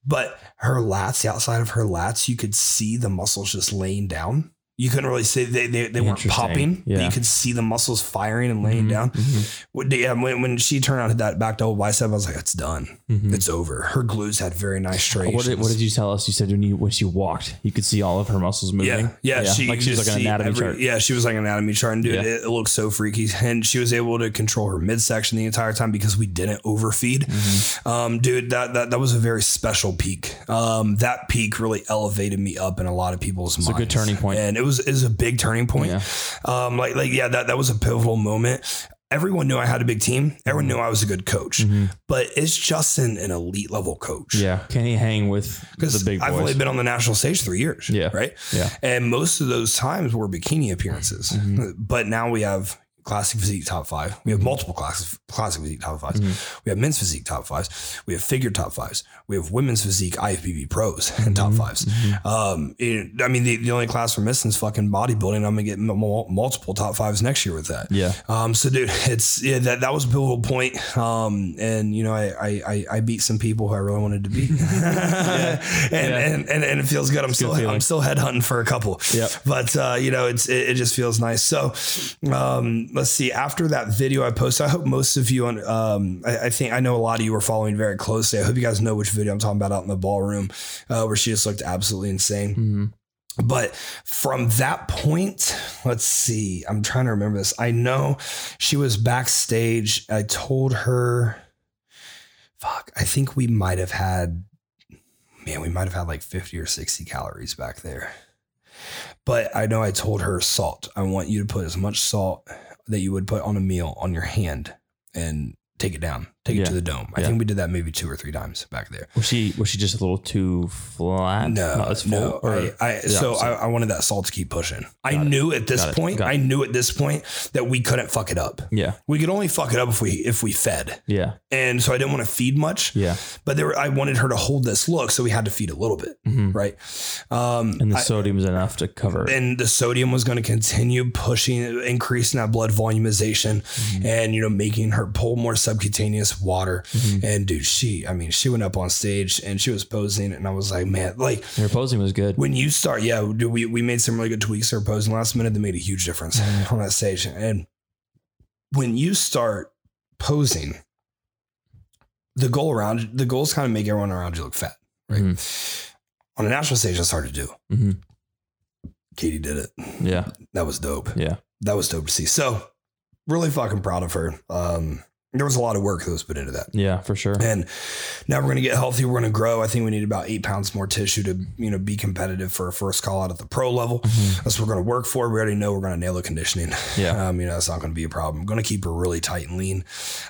but her lats the outside of her lats you could see the muscles just laying down you couldn't really see they they, they weren't popping Yeah. you could see the muscles firing and laying Mhm. down Mhm. when, yeah, when, when she turned on that back double bicep, I was like, it's done. Mhm. It's over. Her glutes had very nice striations. What did, what did you tell us? You said when you when she walked, you could see all of her muscles moving. Yeah, yeah, she like she was like an anatomy every- chart. Yeah, she was like an anatomy chart, and dude, Yeah. it, it looked so freaky. And she was able to control her midsection the entire time because we didn't overfeed. Mm-hmm. Um, dude, that, that that was a very special peak. Um, that peak really elevated me up in a lot of people's It's a minds. good turning and it was was a big turning point. Yeah. Um, like like yeah, that that was a pivotal moment. everyone knew I had a big team. Everyone knew I was a good coach, Mhm. but it's Justin an elite level coach. Yeah. Can he hang with the big I've only been on the national stage three years. Yeah. Right. yeah. And most of those times were bikini appearances. Mhm. But now we have classic physique top five. We have multiple classic classic physique top 5s Mhm. We have men's physique top fives. We have figure top fives. We have women's physique IFBB pros and top Mhm. fives. Mhm. Um, it- I mean, the, the only class we're missing is fucking bodybuilding. I'm gonna get m- mul- multiple top fives next year with that. Yeah. Um, so dude, it's yeah, that that was a pivotal point. Um, and you know, I I I, I beat some people who I really wanted to beat. and, And, and and it feels good. I'm good still feeling. I'm still headhunting for a couple. Yep. But uh, you know, it's it, it just feels nice. So um, let's see. After that video I posted, I hope most of you on um, I, I think I know a lot of you were following very closely. I hope you guys know which video I'm talking about out in the ballroom, uh, where she just looked absolutely insane. Mhm. But from that point, let's see. I'm trying to remember this. I know she was backstage. I told her, fuck, I think we might have had, man, we might have had like 50 or 60 calories back there. But I know I told her salt. I want you to put as much salt that you would put on a meal on your hand and take it down, take it to the dome. I Yeah. think we did that maybe two or three times back there. Was she was she just a little too flat? No, Not as full? no. or I, I, so? I, I wanted that salt to keep pushing. I Got it. knew at this Got point, I knew at this point that we couldn't fuck it up. yeah. We could only fuck it up if we if we fed, Yeah. and so I didn't want to feed much. Yeah. But there, were, I wanted her to hold this look, so we had to feed a little bit, Mhm. right? Um, And the I- sodium's enough to cover it. and the sodium was going to continue pushing, increasing that blood volumization, Mhm. and you know making her pull more subcutaneous water. Mhm. And dude, she, I mean, she went up on stage and she was posing, and I was like, man, like her posing was good. when you start, yeah, dude, we we made some really good tweaks to our posing last minute that made a huge difference Mhm. on that stage. And when you start posing, the goal around the goal is kind of make everyone around you look fat, right? Mhm. On a national stage, that's hard to do. Mhm. Katie did it. Yeah. That was dope. Yeah. That was dope to see. So really fucking proud of her. Um, there was a lot of work that was put into that. Yeah, for sure. And now we're going to get healthy. We're going to grow. I think we need about eight pounds more tissue to, you know, be competitive for a first call out at the pro level. Mhm. That's what we're going to work for. We already know we're going to nail the conditioning. Yeah. Um, you know, that's not going to be a problem. I'm going to keep her really tight and lean.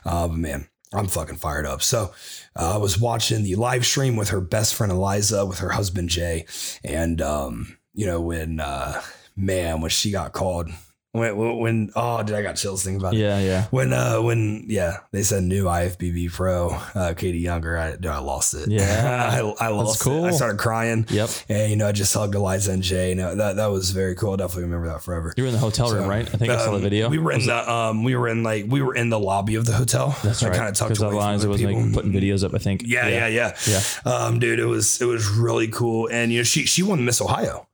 Uh, but man, I'm fucking fired up. So uh, I was watching the live stream with her best friend Eliza, with her husband Jay, and um, you know when uh, man when she got called when when, when oh dude I got chills thinking about it. Yeah, yeah. When uh when yeah they said new IFBB pro uh, Katie Younger I dude, I lost it Yeah. I, I lost cool. it I started crying Yep. and you know I just hugged Eliza and Jay you know that that was very cool I definitely remember that forever You were in the hotel room, So, right? I think I saw the um, video. We were in the um, we were in like we were in the lobby of the hotel. That's I right. kind of tucked away from Eliza was people. like putting videos up. I think. yeah, yeah, yeah, Yeah. Um, dude, it was it was really cool, and you know she she won Miss Ohio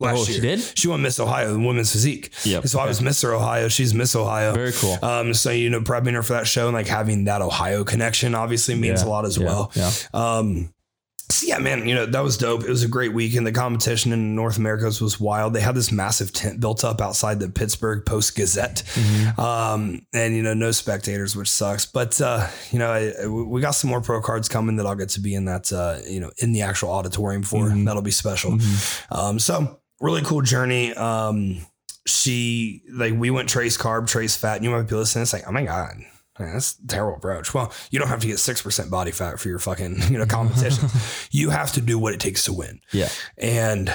last Oh, year. she did. She won Miss Ohio in women's physique. Yep. So I was Mr. Ohio. She's Miss Ohio. Very cool. Um, so you know, prepping her for that show and like having that Ohio connection obviously means Yeah, a lot as yeah, well. Yeah. Um, so yeah, man, you know, that was dope. It was a great weekend. The competition in North America was wild. They had this massive tent built up outside the Pittsburgh Post Gazette. Mhm. Um, and you know, no spectators, which sucks. But uh, you know, I, we got some more pro cards coming that I'll get to be in that uh, you know, in the actual auditorium for. Mhm. That'll be special. Mhm. Um, so really cool journey. Um, she like we went trace carb, trace fat. And you might be listening. It's like, oh my god, man, that's a terrible approach. Well, you don't have to get six percent body fat for your fucking you know competition. you have to do what it takes to win. Yeah. And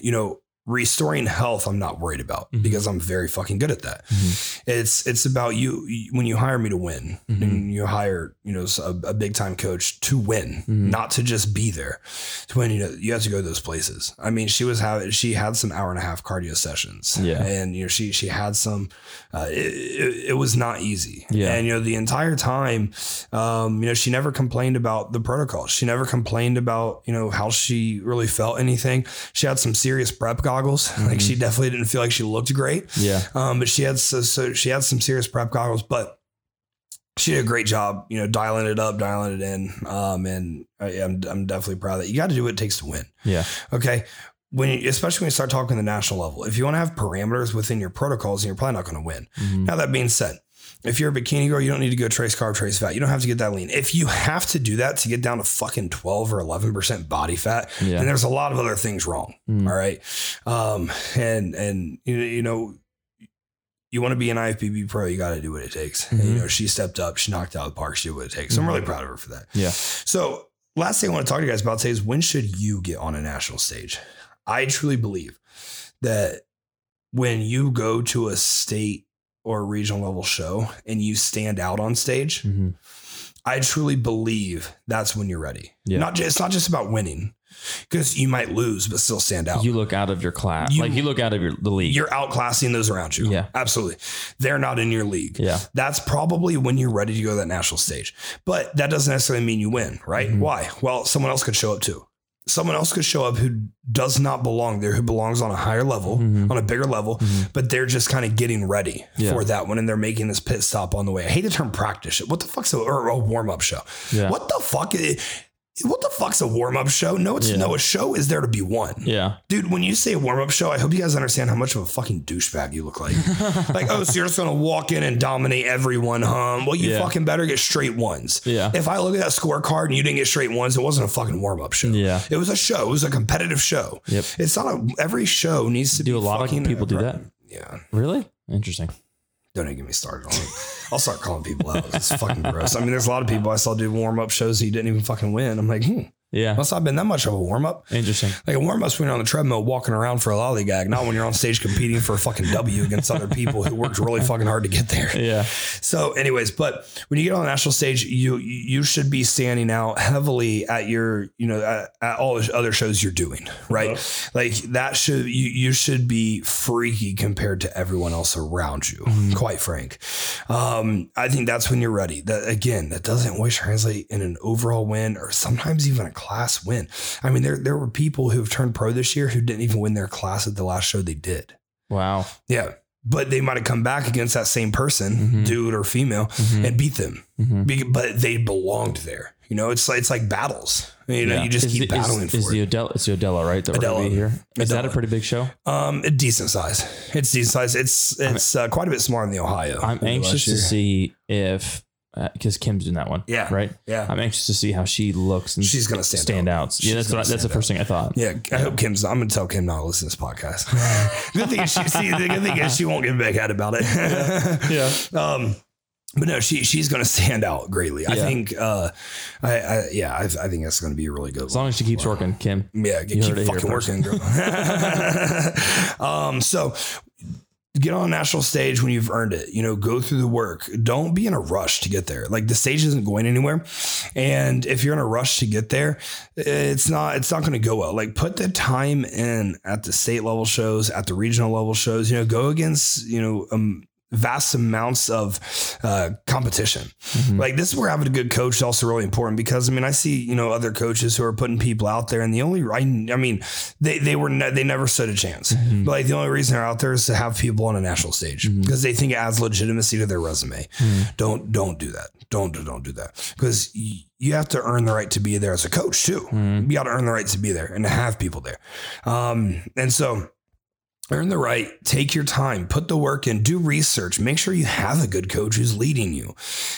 you know, restoring health, I'm not worried about Mhm. because I'm very fucking good at that. Mhm. It's it's about you when you hire me to win, Mhm. and you hire you know a, a big time coach to win, Mhm. not to just be there. To win, you know, you have to go to those places. I mean, she was having she had some hour and a half cardio sessions, Yeah. and you know she she had some. Uh, it, it, it was not easy, Yeah. and you know the entire time, um, you know she never complained about the protocol. She never complained about you know how she really felt anything. She had some serious prep goggles. Like she definitely didn't feel like she looked great. Yeah. Um, but she had so, so she had some serious prep goggles, but she did a great job, you know, dialing it up, dialing it in. Um, and I, I'm I'm definitely proud that you got to do what it takes to win. Yeah. Okay. When you, especially when you start talking the national level, if you want to have parameters within your protocols, then you're probably not going to win. Mhm. Now that being said, if you're a bikini girl, you don't need to go trace carb, trace fat. You don't have to get that lean. If you have to do that to get down to fucking 12 or 11% body fat, Yeah. then there's a lot of other things wrong. Mm. All right. Um, and, and, you know, you know, you want to be an IFBB pro, you got to do what it takes. And, you know, she stepped up, she knocked out the park, she did what it takes. So I'm really proud of her for that. Yeah. So, last thing I want to talk to you guys about today is when should you get on a national stage? I truly believe that when you go to a state or a regional level show and you stand out on stage, Mhm. I truly believe that's when you're ready. Yeah. Not just, it's not just about winning because you might lose but still stand out. You look out of your class. You- like you look out of your the league. You're outclassing those around you. Yeah. Absolutely. They're not in your league. yeah. That's probably when you're ready to go to that national stage. But that doesn't necessarily mean you win, right? Mhm. Why? Well, someone else could show up too. Someone else could show up who does not belong there, who belongs on a higher level, Mhm. on a bigger level, Mhm. but they're just kind of getting ready Yeah. for that one and they're making this pit stop on the way. I hate the term practice. What the fuck's a, or a warm up show? Yeah. What the fuck? What the fuck's a warm up show? No, it's Yeah. no, a show is there to be won. Yeah. Dude, when you say a warm up show, I hope you guys understand how much of a fucking douchebag you look like. like, oh, so you're just gonna walk in and dominate everyone, huh? Well, you Yeah. fucking better get straight ones. Yeah. If I look at that scorecard and you didn't get straight ones, it wasn't a fucking warm up show. Yeah. It was a show. It was a competitive show. Yep. It's not a every show needs to Do be a lot of people do that? Yeah. Really? Interesting. Don't even get me started on it. I'll start calling people out. It's fucking gross. I mean, there's a lot of people I saw do warm up shows you didn't even fucking win. I'm like, hmm, Yeah. must not have been that much of a warm up. Interesting. Like a warm up's when you're on the treadmill walking around for a lollygag, not when you're on stage competing for a fucking W against other people who worked really fucking hard to get there. Yeah. So, anyways, but when you get on the national stage, you you should be standing out heavily at your, you know, at, at all the other shows you're doing, right? Like that should you you should be freaky compared to everyone else around you. Quite frank, um, I think that's when you're ready. That again, that doesn't always translate in an overall win or sometimes even a class win. I mean, there there were people who've turned pro this year who didn't even win their class at the last show they did. Wow. Yeah. But they might have come back against that same person, Mhm. dude or female, Mhm. and beat them. Mhm. But they belonged there. You know, it's like it's like battles. You know, Yeah. you just Is keep the- battling is, for the it. Odella, it's the Odella, right? That we're Odella. be here. Is that a pretty big show? Um, a decent size. It's decent size. It's it's uh, quite a bit smaller than the Ohio. I'm anxious to see if because Kim's in that one. Yeah. Right. Yeah, I'm anxious to see how she looks and she's gonna stand, stand out. out. Yeah, that's what, that's the first thing I thought. Yeah, I hope Kim's. I'm gonna tell Kim not to listen to this podcast. good thing is she see. The good thing is she won't get big head about it. Yeah. Um, but no, she she's going to stand out greatly. I Yeah. think. Uh, I, I yeah, I, I think that's going to be a really good. One. As long as she keeps working, Kim. Yeah, get, You keep heard it here fucking working, girl. um, so get on a national stage when you've earned it. You know, go through the work. Don't be in a rush to get there. Like the stage isn't going anywhere, and if you're in a rush to get there, it's not. It's not going to go well. Like put the time in at the state level shows, at the regional level shows. You know, go against you know. Um, vast amounts of uh, competition Mhm. like this is where having a good coach is also really important because I mean I see you know other coaches who are putting people out there and the only I, I mean they they were ne- they never stood a chance Mhm. but like the only reason they're out there is to have people on a national stage Mhm. because they think it adds legitimacy to their resume Mhm. don't don't do that don't don't do that because y- you have to earn the right to be there as a coach too Mhm. you got to earn the right to be there and to have people there um and so Earn the right, take your time, put the work in, do research, make sure you have a good coach who's leading you.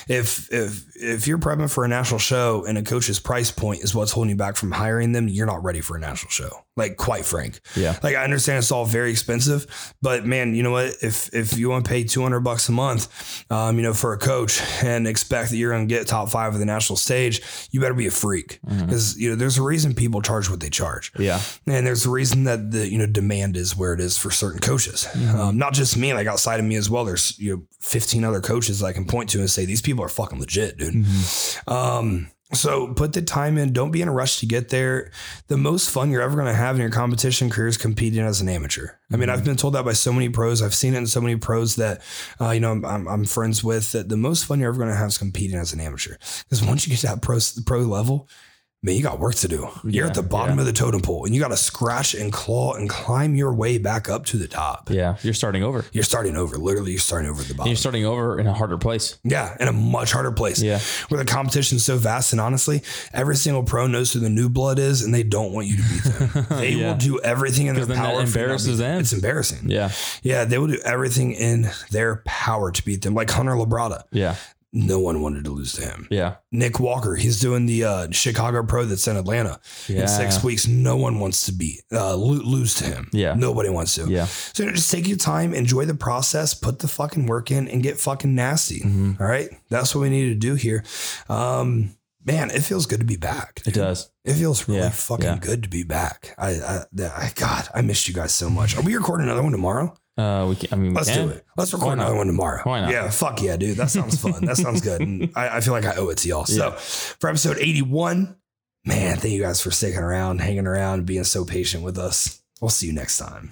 If if if you're prepping for a national show and a coach's price point is what's holding you back from hiring them, you're not ready for a national show. Like quite frank. Yeah. Like I understand it's all very expensive, but man, you know what? If if you want to pay 200 bucks a month, um, you know, for a coach and expect that you're going to get top 5 of the national stage, you better be a freak. Mhm. Cuz you know, there's a reason people charge what they charge. Yeah. And there's a reason that the you know demand is where it is for certain coaches. Um, not just me, like outside of me as well. There's you know 15 other coaches that I can point to and say these people are fucking legit, dude. Um, so put the time in. Don't be in a rush to get there. The most fun you're ever going to have in your competition career is competing as an amateur. I mean, I've been told that by so many pros. I've seen it in so many pros that uh, you know I'm, I'm, I'm friends with. That the most fun you're ever going to have is competing as an amateur. Because once you get to that pro pro level, man, you got work to do. You're Yeah, at the bottom yeah. of the totem pole, and you got to scratch and claw and climb your way back up to the top. Yeah. You're starting over. You're starting over. Literally, you're starting over at the And bottom. you're starting over in a harder place. yeah, in a much harder place Yeah. where the competition's so vast and honestly, every single pro knows who the new blood is and they don't want you to beat them. They Yeah. will do everything in their that power. to embarrasses them. It's embarrassing. Yeah. Yeah, they will do everything in their power to beat them. Like Hunter Labrada. Yeah. No one wanted to lose to him. Yeah. Nick Walker, he's doing the uh, Chicago Pro that's in Atlanta Yeah. in six weeks. No one wants to be uh, lose to him. Yeah. nobody wants to. Yeah. So you know, just take your time, enjoy the process, put the fucking work in, and get fucking nasty. Mhm. All right, that's what we need to do here. Um, man, it feels good to be back. It does. It feels really Yeah, fucking yeah. good to be back. I, I, I, God, I missed you guys so much. Are we recording another one tomorrow? Uh, we can, I mean, Let's can. do it. Let's record another one tomorrow. Why not? Yeah, fuck yeah, dude. That sounds fun. that sounds good. And I, I feel like I owe it to y'all. So for episode 81, man, thank you guys for sticking around, hanging around, being so patient with us. We'll see you next time.